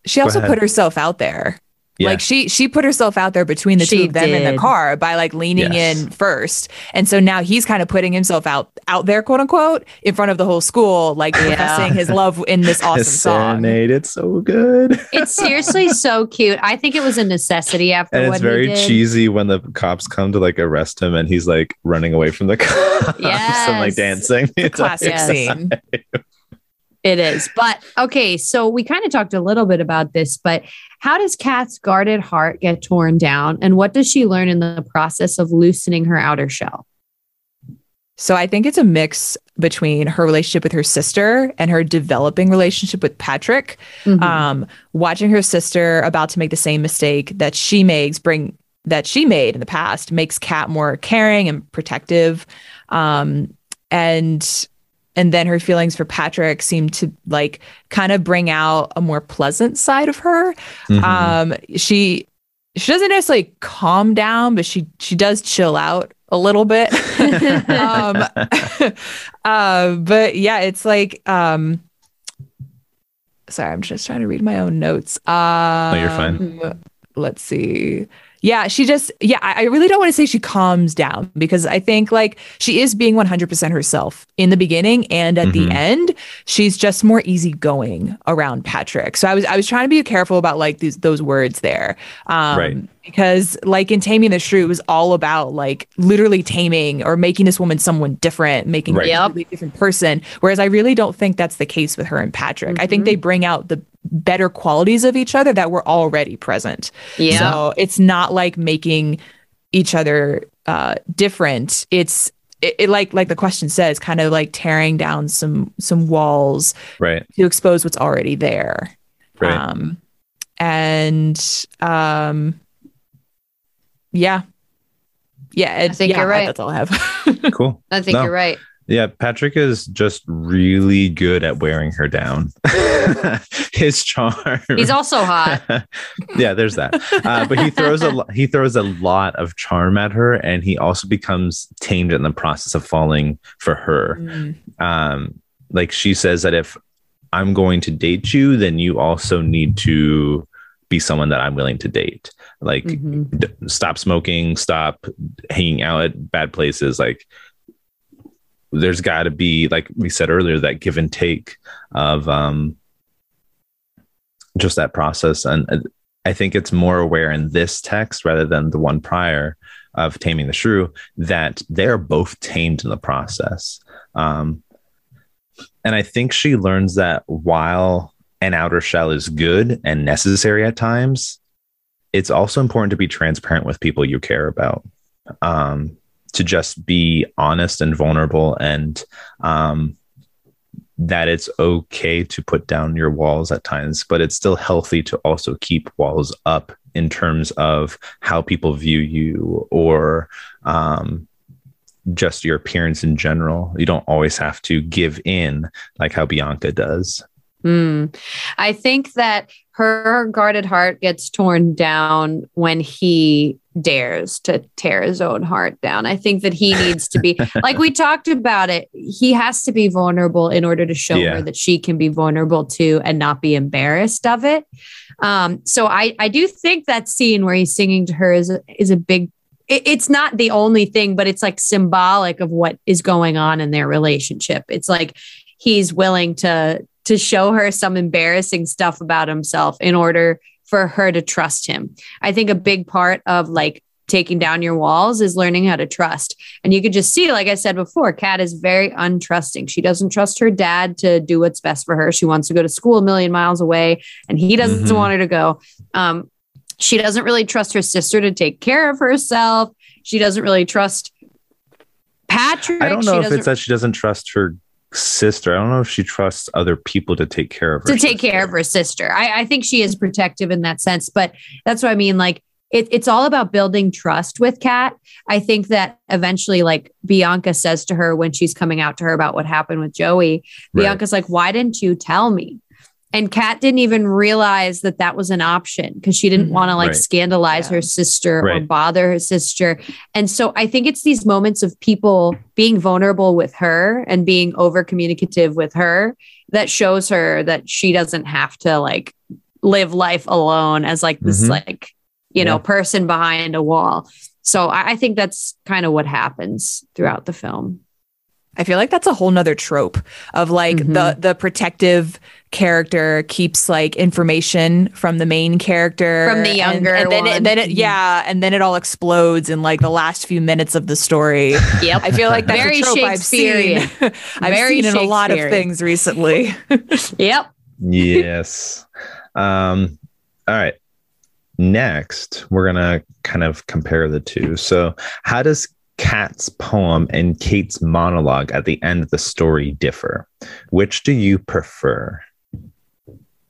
she also put herself out there. Yeah. Like she she put herself out there between the she two of them did. in the car by like leaning yes. in first. And so now he's kind of putting himself out out there, quote unquote, in front of the whole school, like yeah. professing his love in this awesome his song. Serenade, it's so good. It's seriously so cute. I think it was a necessity after and it's very cheesy when the cops come to like arrest him and he's like running away from the cops yes. and like dancing. Classic like, scene. It is. But okay, so we kind of talked a little bit about this, but how does Kat's guarded heart get torn down? And what does she learn in the process of loosening her outer shell? So I think it's a mix between her relationship with her sister and her developing relationship with Patrick. Mm-hmm. Um, watching her sister about to make the same mistake that she makes, bring that she made in the past, makes Kat more caring and protective. Um, and and then her feelings for Patrick seem to like kind of bring out a more pleasant side of her. Mm-hmm. Um, she she doesn't necessarily calm down, but she she does chill out a little bit. um, uh, but yeah, it's like um, sorry, I'm just trying to read my own notes. Um, no, you're fine. Um, let's see yeah, she just, yeah, I, I really don't want to say she calms down because I think like she is being 100% herself in the beginning and at mm-hmm. the end, she's just more easygoing around Patrick. So I was, I was trying to be careful about like these, those words there. Um, right because like in taming the shrew it was all about like literally taming or making this woman someone different making right. her a completely different person whereas i really don't think that's the case with her and patrick mm-hmm. i think mm-hmm. they bring out the better qualities of each other that were already present yeah so it's not like making each other uh different it's it, it, like like the question says kind of like tearing down some some walls right to expose what's already there right. um and um yeah. Yeah. I think yeah, you're right. That's all I have. cool. I think no. you're right. Yeah, Patrick is just really good at wearing her down. His charm. He's also hot. yeah, there's that. Uh, but he throws a he throws a lot of charm at her, and he also becomes tamed in the process of falling for her. Mm. Um, like she says that if I'm going to date you, then you also need to be someone that I'm willing to date. Like, mm-hmm. d- stop smoking, stop hanging out at bad places. Like, there's got to be, like we said earlier, that give and take of um, just that process. And uh, I think it's more aware in this text rather than the one prior of taming the shrew that they're both tamed in the process. Um, and I think she learns that while an outer shell is good and necessary at times, it's also important to be transparent with people you care about. Um, to just be honest and vulnerable and um, that it's okay to put down your walls at times, but it's still healthy to also keep walls up in terms of how people view you or um, just your appearance in general. You don't always have to give in like how Bianca does. Mm. I think that her guarded heart gets torn down when he dares to tear his own heart down. I think that he needs to be, like we talked about it, he has to be vulnerable in order to show yeah. her that she can be vulnerable too and not be embarrassed of it. Um, so I, I do think that scene where he's singing to her is a, is a big it's not the only thing, but it's like symbolic of what is going on in their relationship. It's like he's willing to to show her some embarrassing stuff about himself in order for her to trust him. I think a big part of like taking down your walls is learning how to trust. And you could just see, like I said before, Kat is very untrusting. She doesn't trust her dad to do what's best for her. She wants to go to school a million miles away, and he doesn't mm-hmm. want her to go. Um, she doesn't really trust her sister to take care of herself. She doesn't really trust Patrick. I don't know if it's that she doesn't trust her sister. I don't know if she trusts other people to take care of her. To take sister. care of her sister. I, I think she is protective in that sense, but that's what I mean. Like it, it's all about building trust with Kat. I think that eventually, like Bianca says to her when she's coming out to her about what happened with Joey, right. Bianca's like, Why didn't you tell me? And Kat didn't even realize that that was an option because she didn't mm-hmm. want to like right. scandalize yeah. her sister right. or bother her sister. And so I think it's these moments of people being vulnerable with her and being over communicative with her that shows her that she doesn't have to like live life alone as like this mm-hmm. like you yeah. know person behind a wall. So I, I think that's kind of what happens throughout the film. I feel like that's a whole nother trope of like mm-hmm. the the protective character keeps like information from the main character from the younger and, and then, it, then it, yeah and then it all explodes in like the last few minutes of the story. Yep. I feel like that's very a trope i've seen. I've very seen in a lot of things recently. Yep. Yes. Um all right. Next we're gonna kind of compare the two. So how does Kat's poem and Kate's monologue at the end of the story differ? Which do you prefer?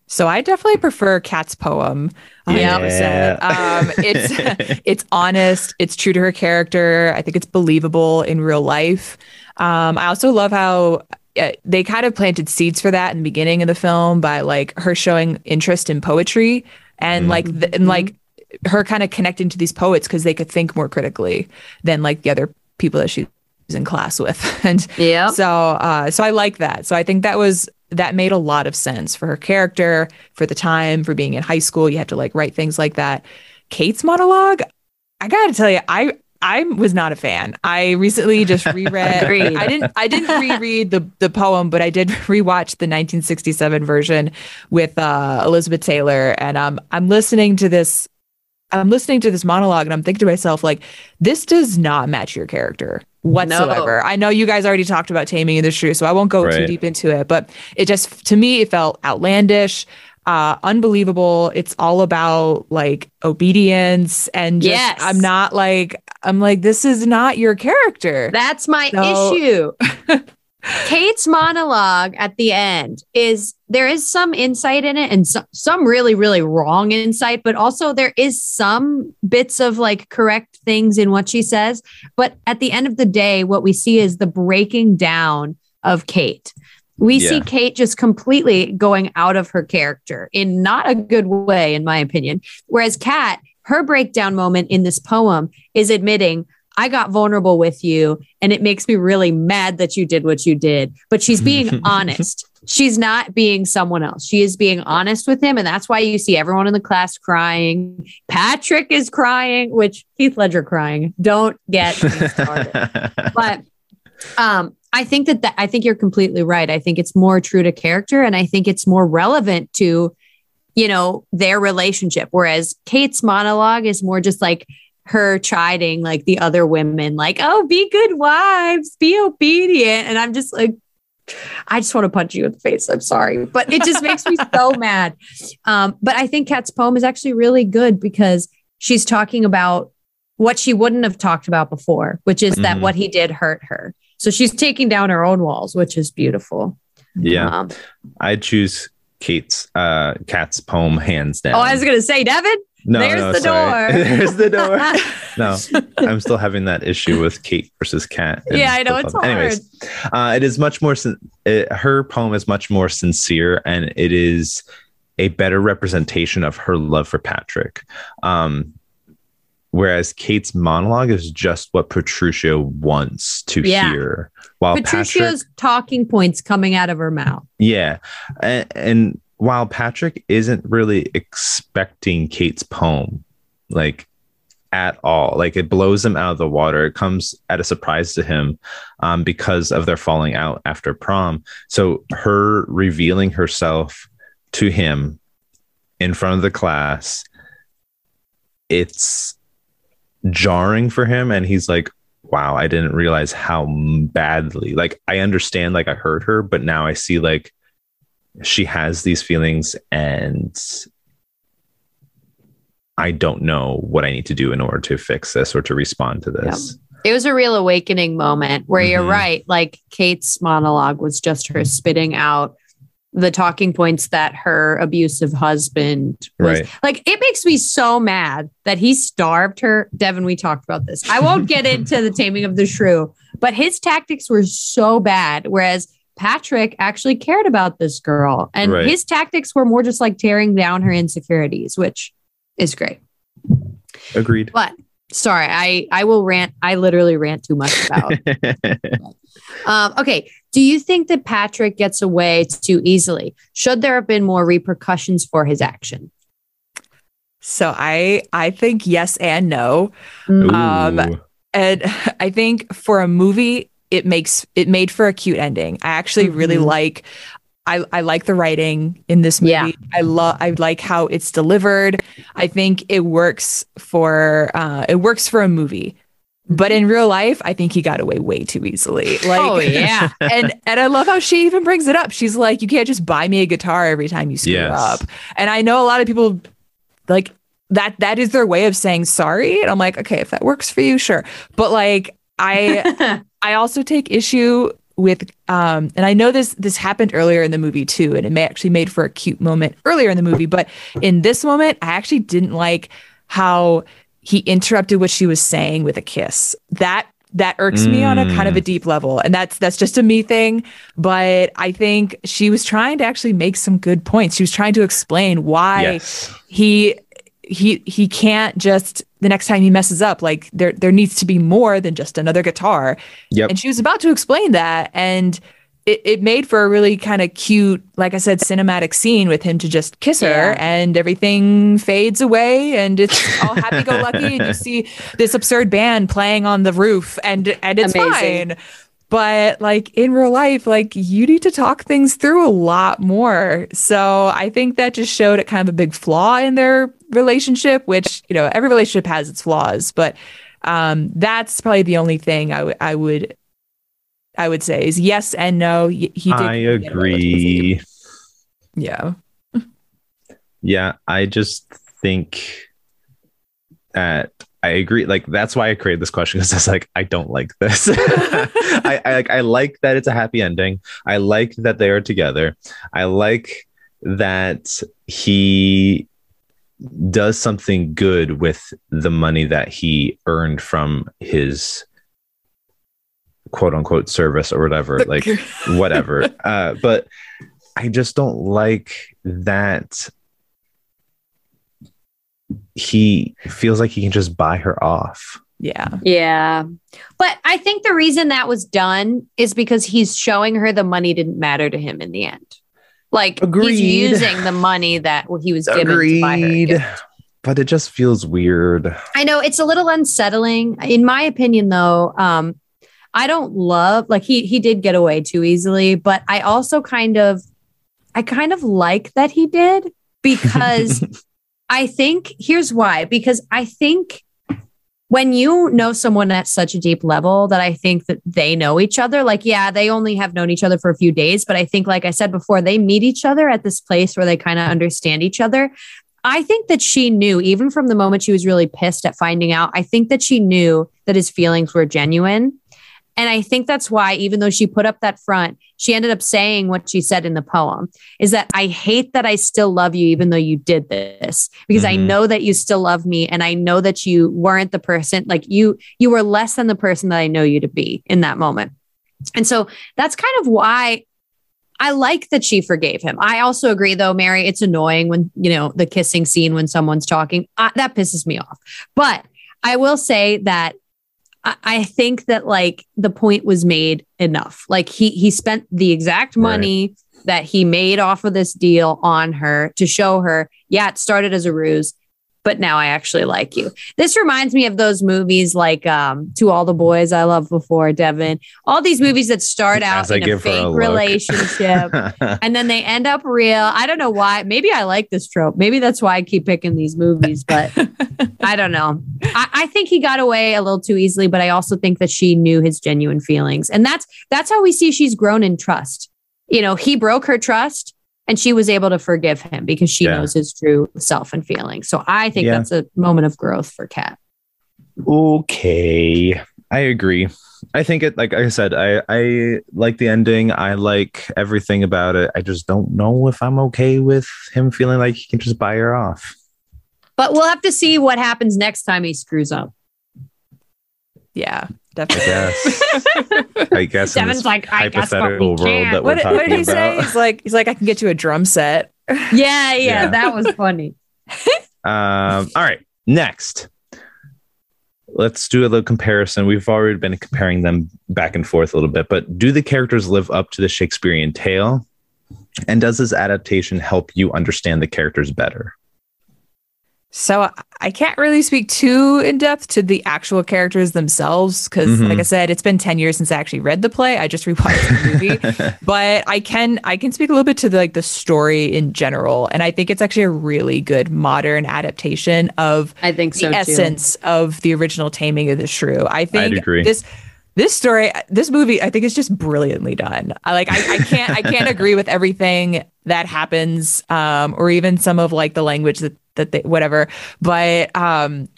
So I definitely prefer Kat's poem. Yeah. Um, it's it's honest. It's true to her character. I think it's believable in real life. Um, I also love how uh, they kind of planted seeds for that in the beginning of the film by like her showing interest in poetry and mm-hmm. like the, and like her kind of connecting to these poets because they could think more critically than like the other people that she's in class with. And yeah, so uh, so I like that. So I think that was that made a lot of sense for her character, for the time, for being in high school. You had to like write things like that. Kate's monologue, I gotta tell you, I I was not a fan. I recently just reread. I didn't. I didn't reread the the poem, but I did rewatch the 1967 version with uh, Elizabeth Taylor, and um, I'm listening to this I'm listening to this monologue and I'm thinking to myself, like, this does not match your character whatsoever. No. I know you guys already talked about taming the shrew, so I won't go right. too deep into it, but it just to me it felt outlandish, uh, unbelievable. It's all about like obedience and just, yes. I'm not like I'm like this is not your character. That's my so- issue. Kate's monologue at the end is there is some insight in it and some, some really, really wrong insight, but also there is some bits of like correct things in what she says. But at the end of the day, what we see is the breaking down of Kate. We yeah. see Kate just completely going out of her character in not a good way, in my opinion. Whereas Kat, her breakdown moment in this poem is admitting, I got vulnerable with you and it makes me really mad that you did what you did. But she's being honest. She's not being someone else. She is being honest with him. And that's why you see everyone in the class crying. Patrick is crying, which Heath Ledger crying. Don't get me started. but um, I think that, that I think you're completely right. I think it's more true to character and I think it's more relevant to, you know, their relationship. Whereas Kate's monologue is more just like, her chiding like the other women, like, oh, be good wives, be obedient. And I'm just like, I just want to punch you in the face. I'm sorry, but it just makes me so mad. Um, but I think Kat's poem is actually really good because she's talking about what she wouldn't have talked about before, which is mm-hmm. that what he did hurt her. So she's taking down her own walls, which is beautiful. Yeah. Um, I choose Kate's uh Kat's poem hands down. Oh, I was gonna say, Devin. No, There's no, the sorry. door. There's the door. no, I'm still having that issue with Kate versus Kat. Yeah, I know it's hard. Anyways, uh, it is much more. It, her poem is much more sincere, and it is a better representation of her love for Patrick. Um, whereas Kate's monologue is just what Petruchio wants to yeah. hear. While Petruchio's Patrick, talking points coming out of her mouth. Yeah, and, and while Patrick isn't really expecting Kate's poem, like at all. Like it blows him out of the water. It comes at a surprise to him um, because of their falling out after prom. So her revealing herself to him in front of the class, it's jarring for him. And he's like, wow, I didn't realize how badly, like, I understand, like, I hurt her, but now I see, like, she has these feelings and I don't know what I need to do in order to fix this or to respond to this. It was a real awakening moment where you're Mhm. right. Like Kate's monologue was just her spitting out the talking points that her abusive husband was Right. like it makes me so mad that he starved her devin we talked about this i won't get into the taming of the shrew but his tactics were so bad whereas patrick actually cared about this girl and Right. his tactics were more just like tearing down her insecurities which is great Agreed. but sorry i i will rant i literally rant too much about um, okay. Do you think that Patrick gets away too easily? Should there have been more repercussions for his action? So I I think yes and no. Mm, Um, And I think for a movie, it makes it made for a cute ending. I actually really Mhm. like I, I like the writing in this movie. Yeah. I love I like how it's delivered. I think it works for uh it works for a movie. But in real life, I think he got away way too easily. Like oh yeah. and and I love how she even brings it up. She's like, you can't just buy me a guitar every time you screw Yes. up. And I know a lot of people like that that is their way of saying sorry. And I'm like, okay, if that works for you, sure. But like I I also take issue with um and I know this this happened earlier in the movie too, and it may actually made for a cute moment earlier in the movie, but in this moment, I actually didn't like how he interrupted what she was saying with a kiss. That that irks me on a kind of a deep level. And that's that's just a me thing. But I think she was trying to actually make some good points. She was trying to explain why yes. he he he can't just the next time he messes up like there there needs to be more than just another guitar Yep. and she was about to explain that and it, it made for a really kind of cute like i said cinematic scene with him to just kiss her Yeah. and everything fades away and it's all happy-go-lucky and you see this absurd band playing on the roof and and it's Amazing. fine but like in real life like you need to talk things through a lot more so i think that just showed it kind of a big flaw in their relationship which you know every relationship has its flaws but um that's probably the only thing i would i would i would say is yes and no he did I get away with easy. agree. yeah Yeah, I just think that I agree. Like that's why I created this question because it's like I don't like this. I, I like I like that it's a happy ending. I like that they are together. I like that he does something good with the money that he earned from his quote unquote service or whatever. Like whatever. uh, but I just don't like that he feels like he can just buy her off. yeah Yeah. But I think the reason that was done is because he's showing her the money didn't matter to him in the end. Like Agreed. he's using the money that he was given to buy her. gift. But it just feels weird. I know it's a little unsettling. In my opinion, though, um, I don't love like he he did get away too easily, but I also kind of I kind of like that he did because I think here's why. Because I think when you know someone at such a deep level that I think that they know each other, like, yeah, they only have known each other for a few days, but I think, like I said before, they meet each other at this place where they kind of understand each other. I think that she knew, even from the moment she was really pissed at finding out, I think that she knew that his feelings were genuine. And I think that's why, even though she put up that front, she ended up saying what she said in the poem is that I hate that I still love you, even though you did this, because I Mhm. know that you still love me. And I know that you weren't the person, like you, you were less than the person that I know you to be in that moment. And so that's kind of why I like that she forgave him. I also agree, though, Mary, it's annoying when, you know, the kissing scene when someone's talking. Uh, that pisses me off. But I will say that I, I think that like the point was made enough. Like he he spent the exact money that he made off of this deal on her to show her, yeah, it started as a ruse. But now I actually like you. This reminds me of those movies like um, To All the Boys I Loved Before, Devin. All these movies that start out As in a give her a fake relationship and then they end up real. I don't know why. Maybe I like this trope. Maybe that's why I keep picking these movies, but I don't know. I, I think he got away a little too easily, but I also think that she knew his genuine feelings. And that's that's how we see she's grown in trust. You know, he broke her trust and she was able to forgive him because she Yeah. knows his true self and feelings. So I think Yeah. that's a moment of growth for Kat. okay i agree i think it like i said i i like the ending i like everything about it i just don't know if i'm okay with him feeling like he can just buy her off But we'll have to see what happens next time he screws up. Yeah, i definitely. guess i guess in Devin's this like, I guess, but we hypothetical world can't. that we're What, talking what did he say? He's like, he's like, I can get you a drum set. Yeah, yeah, Yeah. that was funny. Um, all right, next. Let's do a little comparison. We've already been comparing them back and forth a little bit, but do the characters live up to the Shakespearean tale? And does this adaptation help you understand the characters better? So I- I can't really speak too in depth to the actual characters themselves because, Mhm. like I said, it's been ten years since I actually read the play. I just rewatched the movie, but I can I can speak a little bit to the, like the story in general, and I think it's actually a really good modern adaptation of I think so the too. essence of the original Taming of the Shrew. I think agree. this this story, this movie, I think is just brilliantly done. I like I, I can't I can't agree with everything that happens, um, or even some of like the language that that they whatever. But um,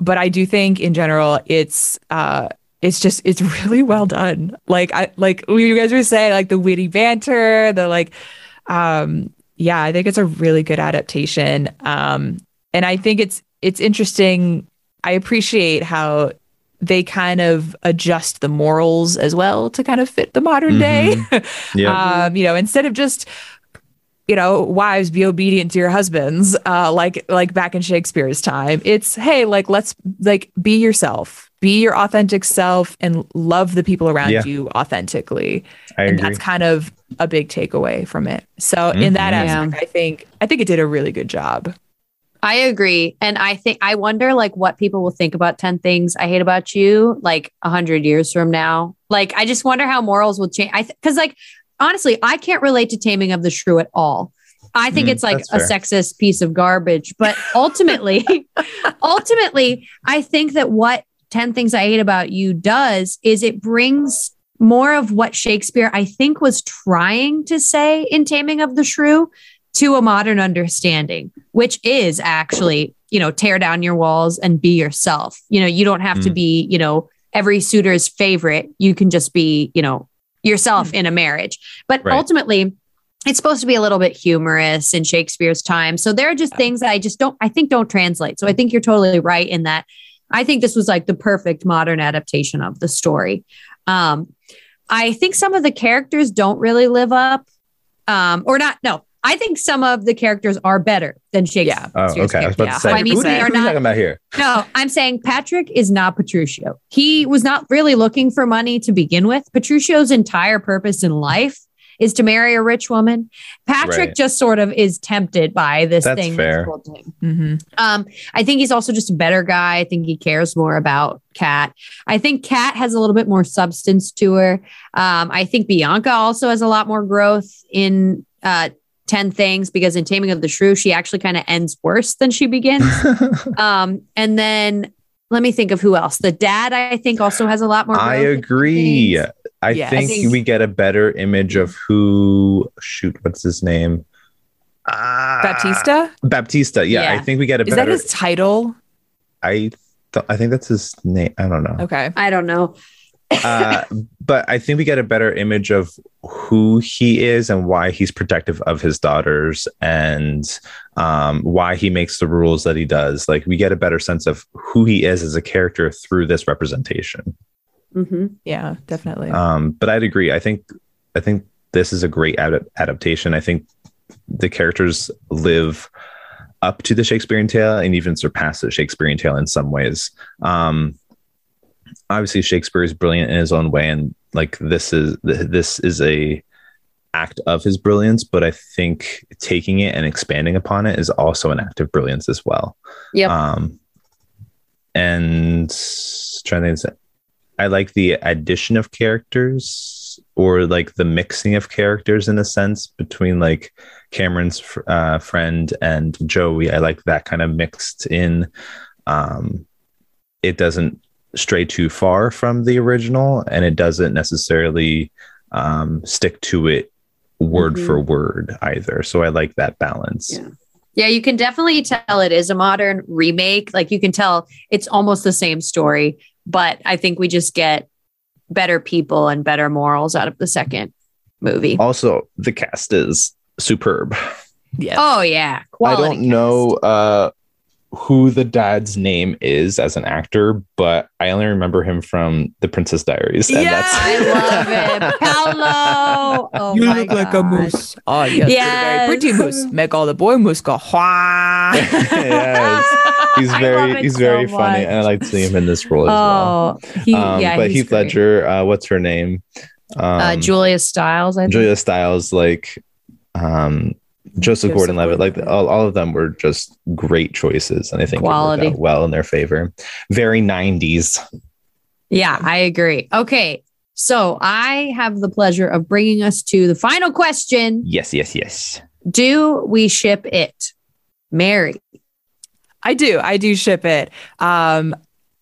but I do think in general it's uh it's just it's really well done. Like I like you guys were saying, like the witty banter, the like um yeah, I think it's a really good adaptation. Um and I think it's it's interesting. I appreciate how they kind of adjust the morals as well to kind of fit the modern day. Yeah. um, you know, instead of just you know, wives be obedient to your husbands, uh, like like back in Shakespeare's time. It's hey, like let's like be yourself, be your authentic self, and love the people around Yeah. you authentically. I and agree. that's kind of a big takeaway from it. So in that aspect, I think I think it did a really good job. I agree. And I think I wonder like what people will think about 10 things I hate about you like a hundred years from now. Like I just wonder how morals will change. I because like honestly, I can't relate to Taming of the Shrew at all. I think Mm, it's like a fair. sexist piece of garbage. But ultimately, ultimately, I think that what 10 Things I Hate About You does is it brings more of what Shakespeare, I think, was trying to say in Taming of the Shrew to a modern understanding, which is actually, you know, tear down your walls and be yourself. You know, you don't have to Mm. be, you know, every suitor's favorite. You can just be, you know, yourself in a marriage. But Right. ultimately, it's supposed to be a little bit humorous in Shakespeare's time. So there are just things that I just don't, I think don't translate. So I think you're totally right in that. I think this was like the perfect modern adaptation of the story. Um, I think some of the characters don't really live up, um, or not. No, I think some of the characters are better than Shakespeare. Oh, okay. I was about Yeah. to say, I mean, who, they who are are you not- talking about here? No, I'm saying Patrick is not Petruchio. He was not really looking for money to begin with. Petruchio's entire purpose in life is to marry a rich woman. Patrick Right. just sort of is tempted by this That's thing fair. that's told. Mm-hmm. Um, I think he's also just a better guy. I think he cares more about Kat. I think Kat has a little bit more substance to her. Um, I think Bianca also has a lot more growth in uh, 10 Things because in Taming of the Shrew, she actually kind of ends worse than she begins. um, and then let me think of who else. The dad, I think, also has a lot more. I agree. Things. I Yeah, I think think- we get a better image of who. Shoot, what's his name? Ah, Baptista? Baptista. Yeah, I think we get a better Is that his title? I th- I think that's his name. I don't know. Okay. I don't know. Uh, but I think we get a better image of who he is and why he's protective of his daughters and um, why he makes the rules that he does. Like we get a better sense of who he is as a character through this representation. Mhm. Yeah, definitely. Um, but I'd agree. I think I think this is a great ad- adaptation. I think the characters live up to the Shakespearean tale and even surpass the Shakespearean tale in some ways. Um, obviously, Shakespeare is brilliant in his own way, and like this is this is a act of his brilliance, but I think taking it and expanding upon it is also an act of brilliance as well. Yeah. Um, and trying to think, I like the addition of characters or like the mixing of characters in a sense between like Cameron's uh, friend and Joey. I like that kind of mixed in. Um, it doesn't stray too far from the original and it doesn't necessarily um, stick to it word Mhm. for word either. So I like that balance. Yeah. Yeah, you can definitely tell it is a modern remake. Like you can tell it's almost the same story, but I think we just get better people and better morals out of the second movie. Also, the cast is superb. Yeah. Oh yeah, I don't know uh, who the dad's name is as an actor, but I only remember him from The Princess Diaries. And Yeah! I love it, Paolo. Oh you my look like a moose. Oh, yes, you're a Yes. very pretty moose. Make all the boy moose go wah. Yes. He's very he's so very funny, and I like seeing him in this role as well. Oh, he, Um, yeah, but Heath great. Ledger, uh, what's her name? Um, uh, Julia Stiles. I think. Julia Stiles, like um, Joseph Joseph Gordon-Levitt, like all, all of them were just great choices, and I think Quality. worked out well in their favor. Very '90s. Yeah, I agree. Okay. So I have the pleasure of bringing us to the final question. Yes, yes, yes. Do we ship it? Mary. I do. I do ship it. Um,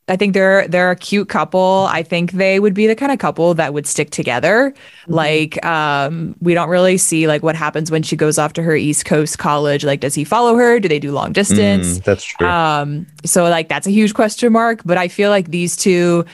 I think they're they're a cute couple. I think they would be the kind of couple that would stick together. Mm-hmm. Like, um, we don't really see like what happens when she goes off to her East Coast college. Like, does he follow her? Do they do long distance? Mm, that's true. Um, so like that's a huge question mark. But I feel like these two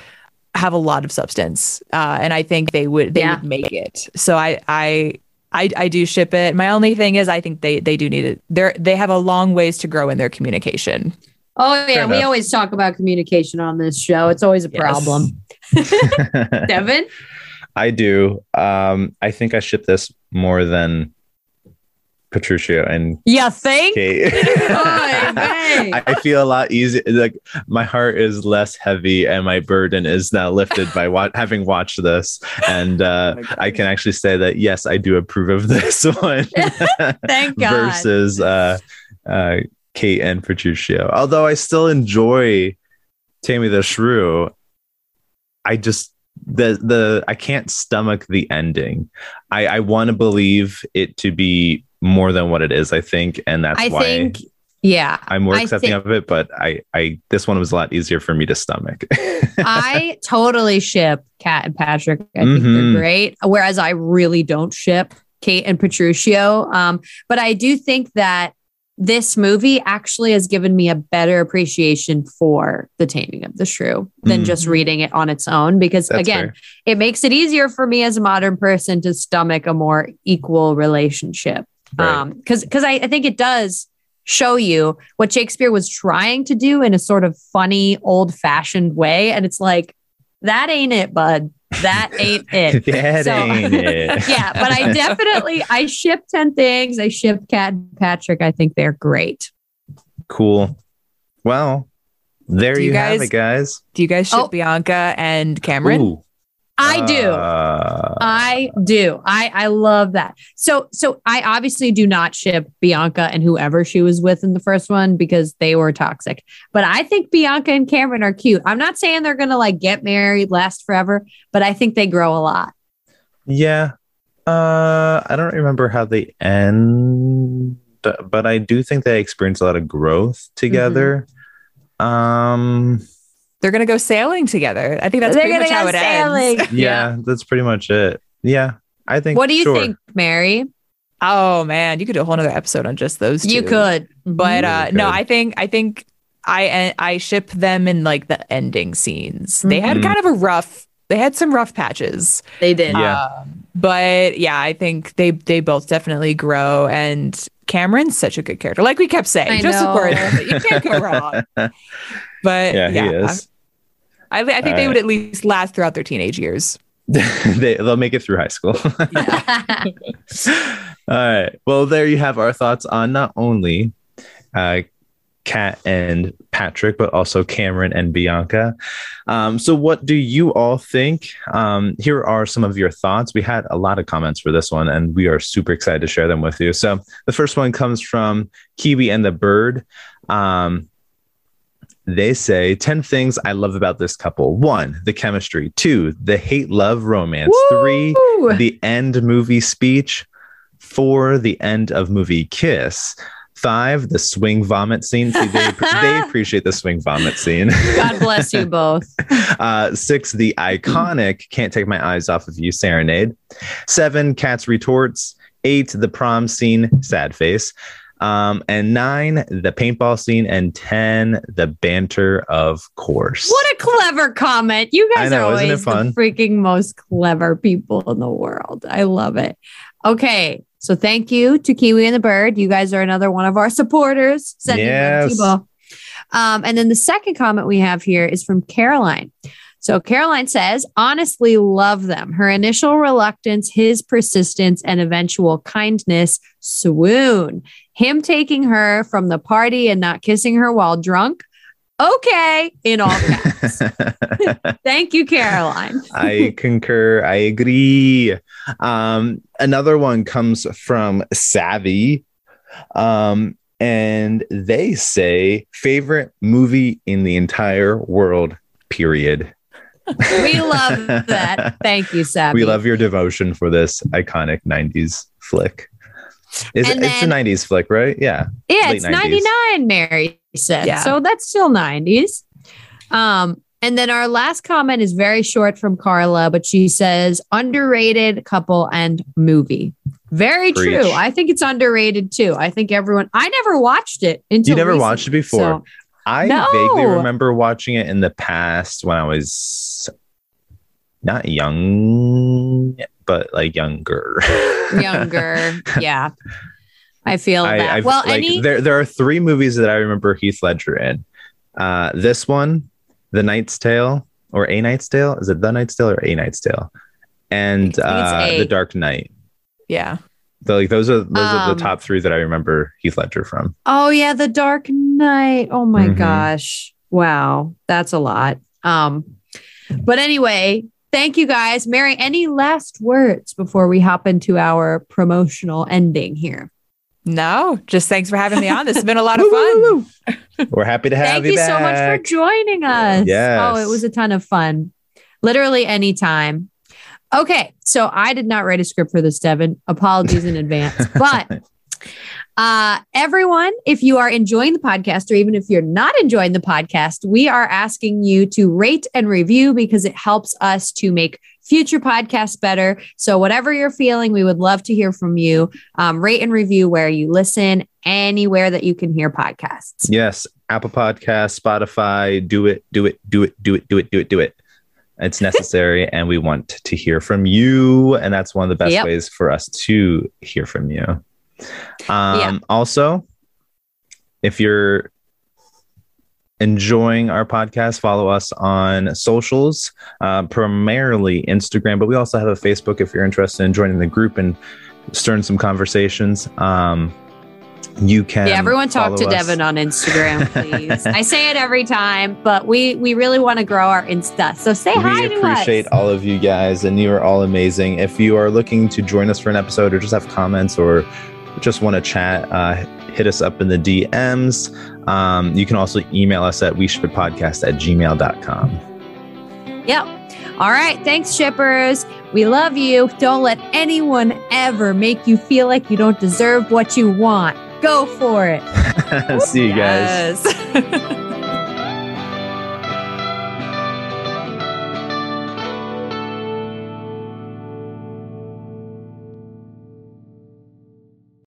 have a lot of substance, uh, and I think they would they Yeah. would make it. So I I. I, I do ship it. My only thing is, I think they they do need it. They're they have a long ways to grow in their communication. Oh yeah, Fair we enough. always talk about communication on this show. It's always a Yes. problem. Devin? I do. Um, I think I ship this more than Patricia and yeah, think? Kate. Oy. I feel a lot easier. Like my heart is less heavy, and my burden is now lifted by wa- having watched this. And uh, Oh. I can actually say that yes, I do approve of this one Thank God. versus uh, uh, Kate and Petruchio. Although I still enjoy Taming the Shrew, I just the the I can't stomach the ending. I I want to believe it to be more than what it is. I think, and that's I why think, yeah. I'm more accepting think- of it. But I I this one was a lot easier for me to stomach. I totally ship Kat and Patrick. I think Mhm. they're great. Whereas I really don't ship Kate and Petruchio. Um, but I do think that this movie actually has given me a better appreciation for the taming of the shrew than Mm. just reading it on its own. Because That's again, fair. it makes it easier for me as a modern person to stomach a more equal relationship. Right. Um, because because I, I think it does show you what Shakespeare was trying to do in a sort of funny, old fashioned way. And it's like, that ain't it, bud. That ain't it. that So- ain't it. yeah, but I definitely I ship 10 things. I ship Kat and Patrick. I think they're great. cool. Well, there Do you, you have guys- it, guys. Do you guys ship Oh. Bianca and Cameron? Ooh. I do. Uh, I do. I I love that. So so I obviously do not ship Bianca and whoever she was with in the first one because they were toxic. But I think Bianca and Cameron are cute. I'm not saying they're gonna like get married, last forever, but I think they grow a lot. yeah. Uh, I don't remember how they end, but I do think they experience a lot of growth together. Mm-hmm. Um, They're gonna go sailing together. I think that's They're pretty much gonna how it sailing. ends. yeah, that's pretty much it. Yeah, I think. What do you sure. think, Mary? Oh man, you could do a whole nother episode on just those. Two. You could. but You uh, really no. I think I think I I ship them in like the ending scenes. They had Mhm. kind of a rough. They had some rough patches. they did. Yeah. Um, but yeah, I think they they both definitely grow. And Cameron's such a good character. Like we kept saying, I just know. support him. You can't go wrong. But Yeah, yeah, he is. I, I think they Alright. would at least last throughout their teenage years. they, they'll make it through high school. All right. Well, there you have our thoughts on not only uh, Kat and Patrick, but also Cameron and Bianca. Um, so, what do you all think? Um, here are some of your thoughts. We had a lot of comments for this one, and we are super excited to share them with you. So, the first one comes from Kiwi and the Bird. Um, they say 10 things I love about this couple. One, the chemistry. Two, the hate love romance. Woo! Three, the end movie speech. Four, the end of movie kiss. Five, the swing vomit scene. See, they, they appreciate the swing vomit scene. God bless you both. Uh, six, the iconic can't take my eyes off of you serenade. Seven, Kat's retorts. Eight, the prom scene, sad face. Um, and nine, the paintball scene, and 10, the banter, of course. What a clever comment. You guys know, are always the freaking most clever people in the world. I love it. Okay. So thank you to Kiwi and the Bird. You guys are another one of our supporters. Sending Yes. Um, and then the second comment we have here is from Caroline. So Caroline says, honestly, love them. Her initial reluctance, his persistence, and eventual kindness, swoon. Him taking her from the party and not kissing her while drunk. Okay, in all caps. Thank you, Caroline. I concur. I agree. Um, another one comes from Savvy. Um, and they say favorite movie in the entire world, period. We love that. Thank you, Sabby. We love your devotion for this iconic 90s flick. Is And it, it's a 90s flick, right? Yeah. Yeah, late it's 90s. 99, Mary said. Yeah. So that's still 90s. Um, and then our last comment is very short from Carla, but she says underrated couple and movie. Very Preach. true. I think it's underrated too. I think everyone I never watched it until You never recently, watched it before? so- I No. vaguely remember watching it in the past when I was not young, but like younger. younger. yeah. I feel I, that. I've, well, like, any there there are three movies that I remember Heath Ledger in. Uh, this one, The Knight's Tale, or A Knight's Tale. Is it The Knight's Tale or A Knight's Tale? And I think it's uh. The Dark Knight. Yeah. So, like those are those are Um, the top three that I remember Heath Ledger from. Oh yeah, The Dark Knight. Oh my Mhm. gosh. Wow, that's a lot. Um but anyway, thank you guys. Mary, any last words before we hop into our promotional ending here? No, just thanks for having me on. This has been a lot of Woo, woo, fun. We're happy to have Thank you, Thank you so much for joining us. Yes. Oh, it was a ton of fun. Literally anytime. Okay, so I did not write a script for this, Devin. Apologies in advance. But uh, everyone, if you are enjoying the podcast, or even if you're not enjoying the podcast, we are asking you to rate and review because it helps us to make future podcasts better. So, whatever you're feeling, we would love to hear from you. Um, rate and review where you listen, anywhere that you can hear podcasts. Yes, Apple Podcast, Spotify, do it, do it, do it, do it, do it, do it, do it. It's necessary, and we want to hear from you, and that's one of the best Yep. ways for us to hear from you. Um, Yeah. Also, if you're enjoying our podcast, follow us on socials, uh, primarily Instagram, but we also have a Facebook if you're interested in joining the group and stirring some conversations. Um, you can yeah, everyone talk to us. Devin on Instagram, please. I say it every time, but we we really want to grow our Insta. So say hi we to appreciate us. all of you guys and you are all amazing if you are looking to join us for an episode or just have comments or just want to chat uh, hit us up in the dms um, you can also email us at we should podcast at gmail.com Yep. All right. Thanks, shippers. We love you. Don't let anyone ever make you feel like you don't deserve what you want. Go for it. see you guys.